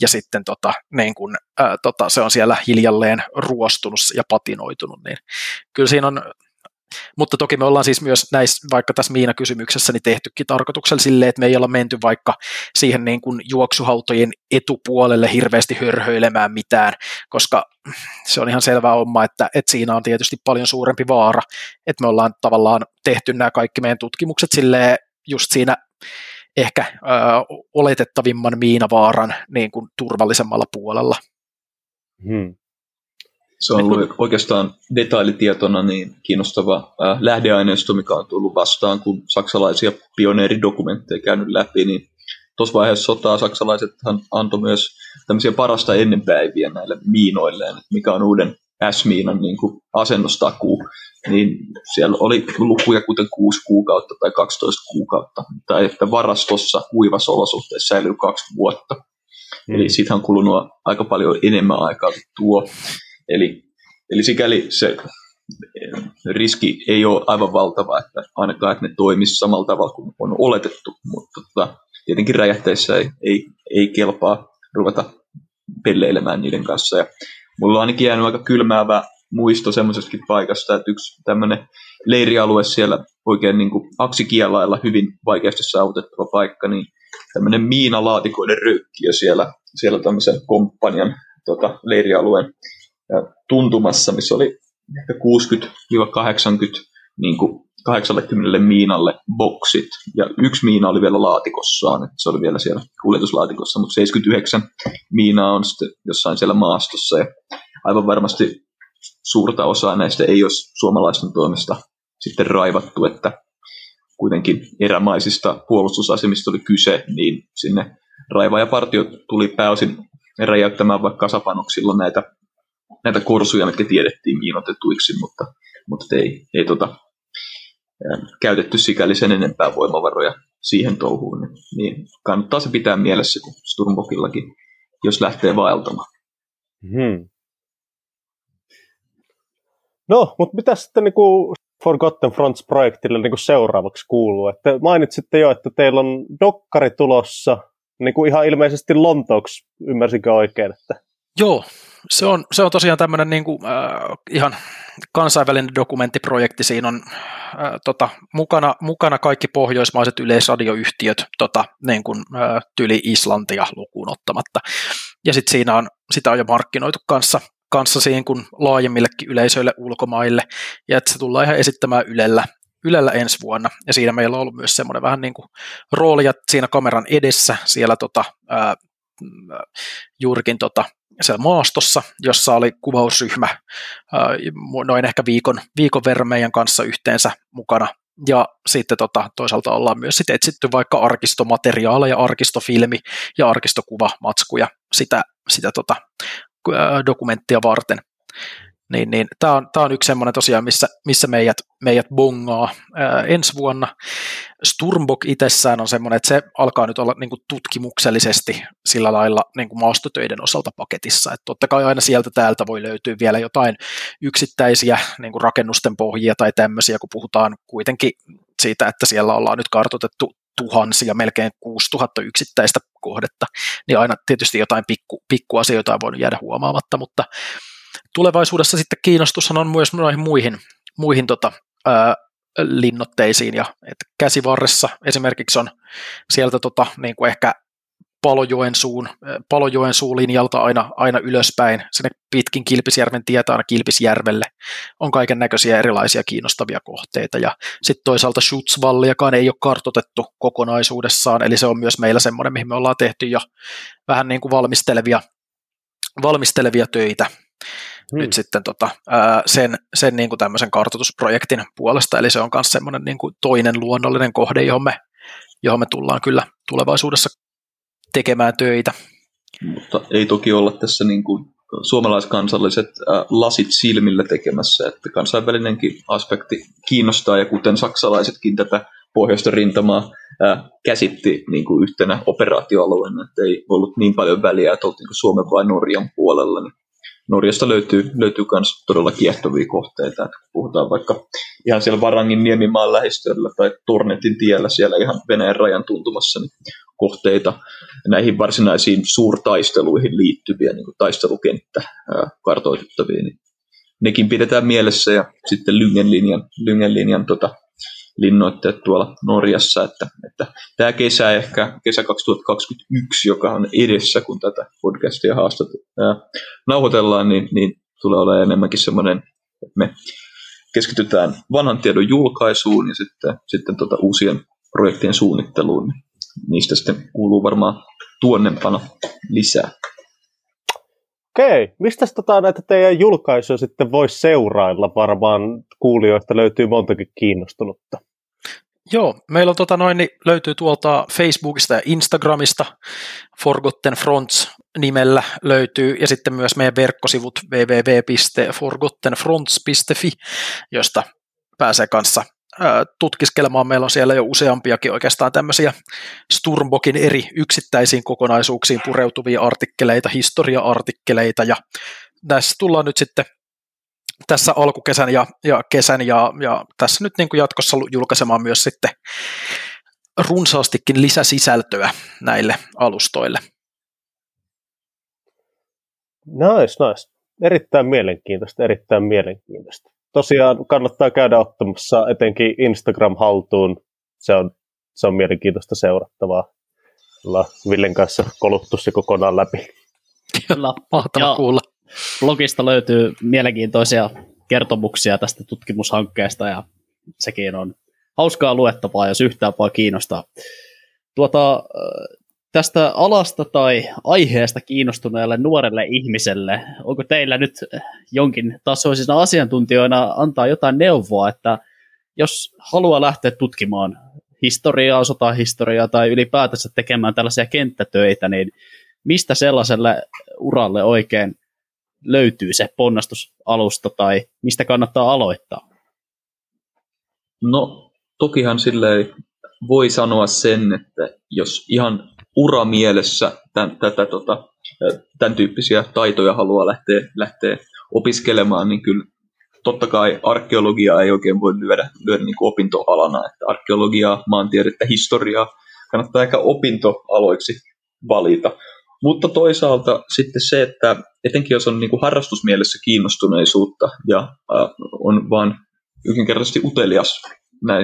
ja sitten tota, niin kuin, äh, tota, se on siellä hiljalleen ruostunut ja patinoitunut, niin kyllä siinä on mutta toki me ollaan siis myös näissä, vaikka tässä Miina-kysymyksessä, niin tehtykin tarkoituksella silleen, että me ei olla menty vaikka siihen niin kuin juoksuhautojen etupuolelle hirveästi hörhöilemään mitään, koska se on ihan selvä homma, että, että siinä on tietysti paljon suurempi vaara, että me ollaan tavallaan tehty nämä kaikki meidän tutkimukset silleen just siinä ehkä ö, oletettavimman miinavaaran niin kuin turvallisemmalla puolella. Hmm. Se on ollut oikeastaan detailitietona niin kiinnostava äh, lähdeaineisto, mikä on tullut vastaan, kun saksalaisia pioneeridokumentteja käynyt läpi, niin tuossa vaiheessa sotaa saksalaisethan antoi myös tämmöisiä parasta ennenpäiviä näille miinoilleen, mikä on uuden S-miinan niin kuin asennustakuu, niin siellä oli lukuja kuten 6 kuukautta tai 12 kuukautta, tai että varastossa kuivassa olosuhteessa säilyy kaksi vuotta. Mm. Eli siitä on kulunut aika paljon enemmän aikaa kuin tuo. Eli, eli sikäli se riski ei ole aivan valtava, että ainakaan että ne toimisi samalla tavalla kuin on oletettu, mutta tota, tietenkin räjähteissä ei, ei, ei kelpaa ruveta pelleilemään niiden kanssa. Ja mulla on ainakin jäänyt aika kylmäävä muisto semmoisestakin paikasta, että yksi tämmöinen leirialue siellä oikein niin kuin aksikielailla hyvin vaikeasti saavutettava paikka, niin tämmöinen miinalaatikoiden röykkiö siellä, siellä tämmöisen komppanian tota, leirialueen tuntumassa, missä oli ehkä 60-80 niin kuin 80 miinalle boksit, ja yksi miina oli vielä laatikossaan, että se oli vielä siellä kuljetuslaatikossa, mutta 79 miinaa on sitten jossain siellä maastossa, ja aivan varmasti suurta osaa näistä ei olisi suomalaisten toimesta sitten raivattu, että kuitenkin erämaisista puolustusasemista oli kyse, niin sinne raivaajapartio tuli pääosin räjäyttämään vaikka kasapanoksilla näitä näitä korsuja, mitkä tiedettiin miinotetuiksi, mutta, mutta ei, ei tota, käytetty sikäli sen enempää voimavaroja siihen touhuun, niin, niin kannattaa se pitää mielessä kuin Sturmbokillakin, jos lähtee vaeltamaan. Hmm. No, mutta mitä sitten niin kuin Forgotten Fronts-projektille niin kuin seuraavaksi kuuluu? Että mainitsitte jo, että teillä on dokkari tulossa, niin kuin ihan ilmeisesti Lontooksi, ymmärsinkö oikein? Että... Joo, se on, se on tosiaan tämmöinen niin kuin, äh, ihan kansainvälinen dokumenttiprojekti. Siinä on äh, tota, mukana, mukana kaikki pohjoismaiset yleisradioyhtiöt, tota, niin kuin, äh, tyli Islantia lukuun ottamatta. Ja sitten siinä on, sitä on jo markkinoitu kanssa, kanssa siihen kuin laajemmillekin yleisöille ulkomaille, ja että se tullaan ihan esittämään Ylellä, Ylellä ensi vuonna, ja siinä meillä on ollut myös semmoinen vähän niin kuin roolia siinä kameran edessä, siellä tota, ää, juurikin tota, siellä maastossa, jossa oli kuvausryhmä noin ehkä viikon, viikon verran meidän kanssa yhteensä mukana. Ja sitten tota, toisaalta ollaan myös sit etsitty vaikka arkistomateriaaleja, arkistofilmi ja arkistokuvamatskuja sitä, sitä tota, dokumenttia varten. Niin, niin, Tämä on, tää on yksi semmoinen tosiaan, missä, missä meidät, meidät bongaa ää, ensi vuonna. Sturmbok itsessään on semmoinen, että se alkaa nyt olla niin kuin tutkimuksellisesti sillä lailla niin kuin maastotöiden osalta paketissa. Että totta kai aina sieltä täältä voi löytyä vielä jotain yksittäisiä niin kuin rakennusten pohjia tai tämmöisiä, kun puhutaan kuitenkin siitä, että siellä ollaan nyt kartotettu tuhansia, melkein 6000 yksittäistä kohdetta, niin aina tietysti jotain pikku, on voinut jäädä huomaamatta, mutta tulevaisuudessa sitten kiinnostushan on myös noihin muihin, muihin tota, ää, linnotteisiin ja että käsivarressa esimerkiksi on sieltä tota, niin kuin ehkä Palojoen, suun, Palojoen suulinjalta aina, aina ylöspäin, sinne pitkin Kilpisjärven tietä aina Kilpisjärvelle. On kaiken näköisiä erilaisia kiinnostavia kohteita. Ja sitten toisaalta Schutzvalliakaan ei ole kartotettu kokonaisuudessaan, eli se on myös meillä semmoinen, mihin me ollaan tehty jo vähän niin kuin valmistelevia, valmistelevia töitä hmm. nyt sitten tota, sen, sen niin kuin tämmöisen kartoitusprojektin puolesta, eli se on myös semmoinen niin kuin toinen luonnollinen kohde, johon me, johon me tullaan kyllä tulevaisuudessa tekemään töitä. Mutta ei toki olla tässä niin kuin suomalaiskansalliset lasit silmillä tekemässä, että kansainvälinenkin aspekti kiinnostaa, ja kuten saksalaisetkin tätä pohjoista rintamaa äh, käsitti niin kuin yhtenä operaatioalueena, että ei ollut niin paljon väliä, että oltiin Suomen vai Norjan puolella, niin Norjasta löytyy, löytyy todella kiehtovia kohteita, että puhutaan vaikka ihan siellä Varangin Niemimaan lähistöllä tai Tornetin tiellä siellä ihan Venäjän rajan tuntumassa niin kohteita näihin varsinaisiin suurtaisteluihin liittyviä niin kuin taistelukenttä kartoitettavia, niin nekin pidetään mielessä ja sitten Lyngen-linjan, Lyngen-linjan tota, linnoitteet tuolla Norjassa, että, että tämä kesä ehkä, kesä 2021, joka on edessä, kun tätä podcastia haastat, ää, nauhoitellaan, niin, niin tulee olemaan enemmänkin semmoinen, että me keskitytään vanhan tiedon julkaisuun ja sitten, sitten tota uusien projektien suunnitteluun. Niistä sitten kuuluu varmaan tuonnempana lisää. Okei, mistä tota näitä teidän julkaisuja sitten voisi seurailla? Varmaan kuulijoista löytyy montakin kiinnostunutta. Joo, meillä on tota noin, niin löytyy tuolta Facebookista ja Instagramista, Forgotten Fronts nimellä löytyy, ja sitten myös meidän verkkosivut www.forgottenfronts.fi, josta pääsee kanssa tutkiskelemaan. Meillä on siellä jo useampiakin oikeastaan tämmöisiä Sturmbokin eri yksittäisiin kokonaisuuksiin pureutuvia artikkeleita, historia-artikkeleita, ja näissä tullaan nyt sitten tässä alkukesän ja, ja kesän ja, ja tässä nyt niin kuin jatkossa julkaisemaan myös sitten runsaastikin lisäsisältöä näille alustoille. Nice, nice. Erittäin mielenkiintoista, erittäin mielenkiintoista. Tosiaan kannattaa käydä ottamassa etenkin Instagram haltuun. Se on, se on mielenkiintoista seurattavaa. Ollaan Villen kanssa koluttu se kokonaan läpi. Kyllä, mahtava kuulla. Blogista löytyy mielenkiintoisia kertomuksia tästä tutkimushankkeesta ja sekin on hauskaa luettavaa, jos yhtään vaan kiinnostaa. Tuota, tästä alasta tai aiheesta kiinnostuneelle nuorelle ihmiselle, onko teillä nyt jonkin tasoisina asiantuntijoina antaa jotain neuvoa, että jos haluaa lähteä tutkimaan historiaa, sotahistoriaa tai ylipäätänsä tekemään tällaisia kenttätöitä, niin mistä sellaiselle uralle oikein löytyy se ponnastusalusta tai mistä kannattaa aloittaa? No, tokihan silleen voi sanoa sen, että jos ihan uramielessä tämän, tätä, tota, tämän tyyppisiä taitoja haluaa lähteä, lähteä opiskelemaan, niin kyllä totta kai arkeologiaa ei oikein voi lyödä, lyödä niin kuin opintoalana. Että arkeologiaa, maantiedettä, historiaa kannattaa ehkä opintoaloiksi valita. Mutta toisaalta sitten se, että etenkin jos on niin kuin harrastusmielessä kiinnostuneisuutta ja äh, on vaan yksinkertaisesti utelias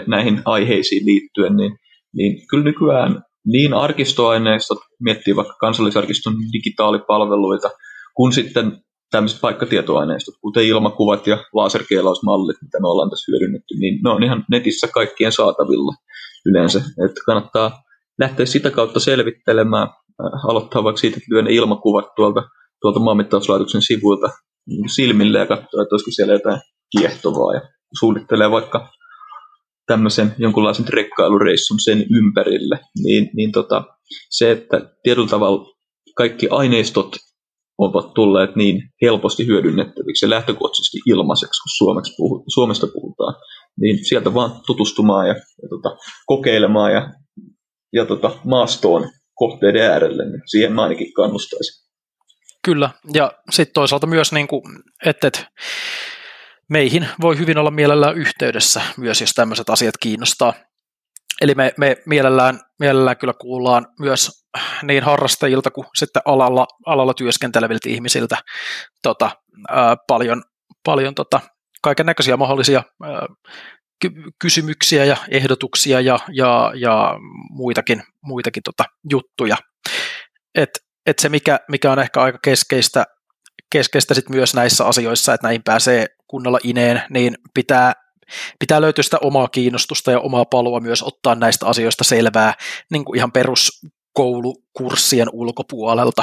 näihin aiheisiin liittyen, niin, niin kyllä nykyään niin arkistoaineistot, miettii vaikka kansallisarkiston digitaalipalveluita, kun sitten tämmöiset paikkatietoaineistot, kuten ilmakuvat ja laserkeilausmallit, mitä me ollaan tässä hyödynnetty, niin ne on ihan netissä kaikkien saatavilla yleensä. Että kannattaa lähteä sitä kautta selvittelemään, äh, aloittaa vaikka siitä, että ne ilmakuvat tuolta, tuolta maanmittauslaitoksen sivuilta silmille ja katsoa, että olisiko siellä jotain kiehtovaa ja suunnittelee vaikka tämmöisen jonkunlaisen trekkailureissun sen ympärille, niin, niin tota, se, että tietyllä tavalla kaikki aineistot ovat tulleet niin helposti hyödynnettäviksi ja lähtökohtaisesti ilmaiseksi, kun suomeksi puhu, Suomesta puhutaan, niin sieltä vaan tutustumaan ja, ja tota, kokeilemaan ja, ja tota, maastoon kohteiden äärelle, niin siihen mä ainakin kannustaisin. Kyllä, ja sitten toisaalta myös, niin kuin, että, että meihin voi hyvin olla mielellään yhteydessä myös, jos tämmöiset asiat kiinnostaa. Eli me, me mielellään, mielellään kyllä kuullaan myös niin harrastajilta kuin sitten alalla, alalla työskenteleviltä ihmisiltä tota, ää, paljon, paljon tota, kaiken näköisiä mahdollisia ää, ky- kysymyksiä ja ehdotuksia ja, ja, ja muitakin, muitakin tota, juttuja. Et, et se, mikä, mikä on ehkä aika keskeistä, keskeistä sit myös näissä asioissa, että näihin pääsee kunnolla ineen, niin pitää pitää löytyä sitä omaa kiinnostusta ja omaa palua myös ottaa näistä asioista selvää niin kuin ihan peruskoulukurssien ulkopuolelta.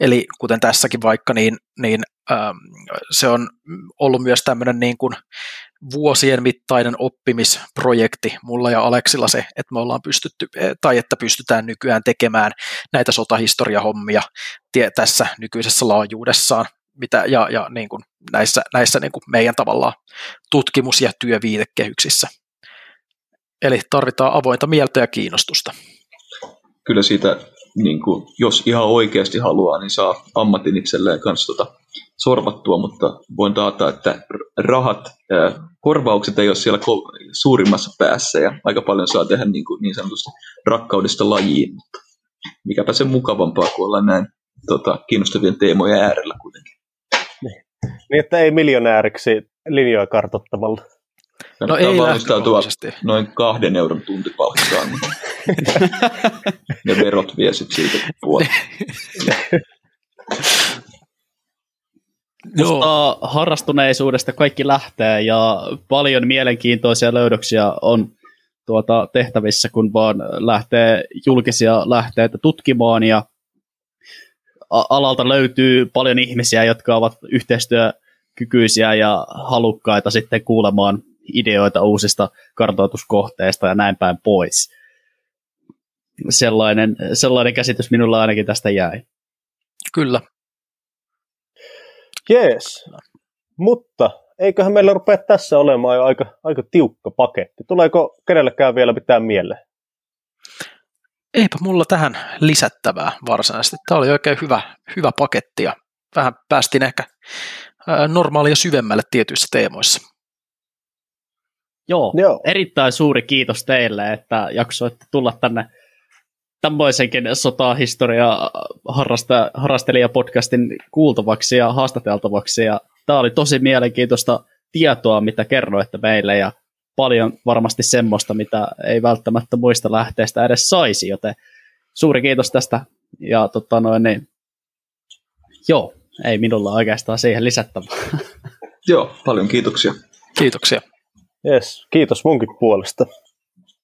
Eli kuten tässäkin vaikka, niin, niin ähm, se on ollut myös tämmöinen niin kuin vuosien mittainen oppimisprojekti mulla ja Aleksilla se, että me ollaan pystytty, tai että pystytään nykyään tekemään näitä sotahistoriahommia tässä nykyisessä laajuudessaan mitä, ja, ja niin kuin näissä, näissä niin kuin meidän tavallaan tutkimus- ja työviitekehyksissä. Eli tarvitaan avointa mieltä ja kiinnostusta. Kyllä siitä, niin kuin, jos ihan oikeasti haluaa, niin saa ammatin itselleen kanssa tota, sorvattua, mutta voin taata, että rahat, korvaukset ei ole siellä suurimmassa päässä ja aika paljon saa tehdä niin, kuin, niin sanotusti rakkaudesta lajiin, mutta mikäpä se mukavampaa, kuin olla näin tota, kiinnostavien teemojen äärellä kuitenkin. Niin, että ei miljonääriksi linjoja kartottamalla. No ei valmistautua noin kahden euron tuntipalkkaan. ja verot vie sitten siitä puolta. Musta harrastuneisuudesta kaikki lähtee ja paljon mielenkiintoisia löydöksiä on tuota tehtävissä, kun vaan lähtee julkisia lähteitä tutkimaan ja alalta löytyy paljon ihmisiä, jotka ovat yhteistyökykyisiä ja halukkaita sitten kuulemaan ideoita uusista kartoituskohteista ja näin päin pois. Sellainen, sellainen käsitys minulla ainakin tästä jäi. Kyllä. Jees. Mutta eiköhän meillä rupea tässä olemaan jo aika, aika tiukka paketti. Tuleeko kenellekään vielä pitää mieleen? Eipä mulla tähän lisättävää varsinaisesti. Tämä oli oikein hyvä, hyvä paketti ja vähän päästiin ehkä normaalia syvemmälle tietyissä teemoissa. Joo, Joo, erittäin suuri kiitos teille, että jaksoitte tulla tänne tämmöisenkin sotahistoria harrasta, harrastelijapodcastin kuultavaksi ja haastateltavaksi. Ja tämä oli tosi mielenkiintoista tietoa, mitä kerroitte meille ja paljon varmasti semmoista, mitä ei välttämättä muista lähteestä edes saisi, joten suuri kiitos tästä. Ja tota noin, niin, joo, ei minulla oikeastaan siihen lisättävää. Joo, paljon kiitoksia. Kiitoksia. Yes, kiitos munkin puolesta.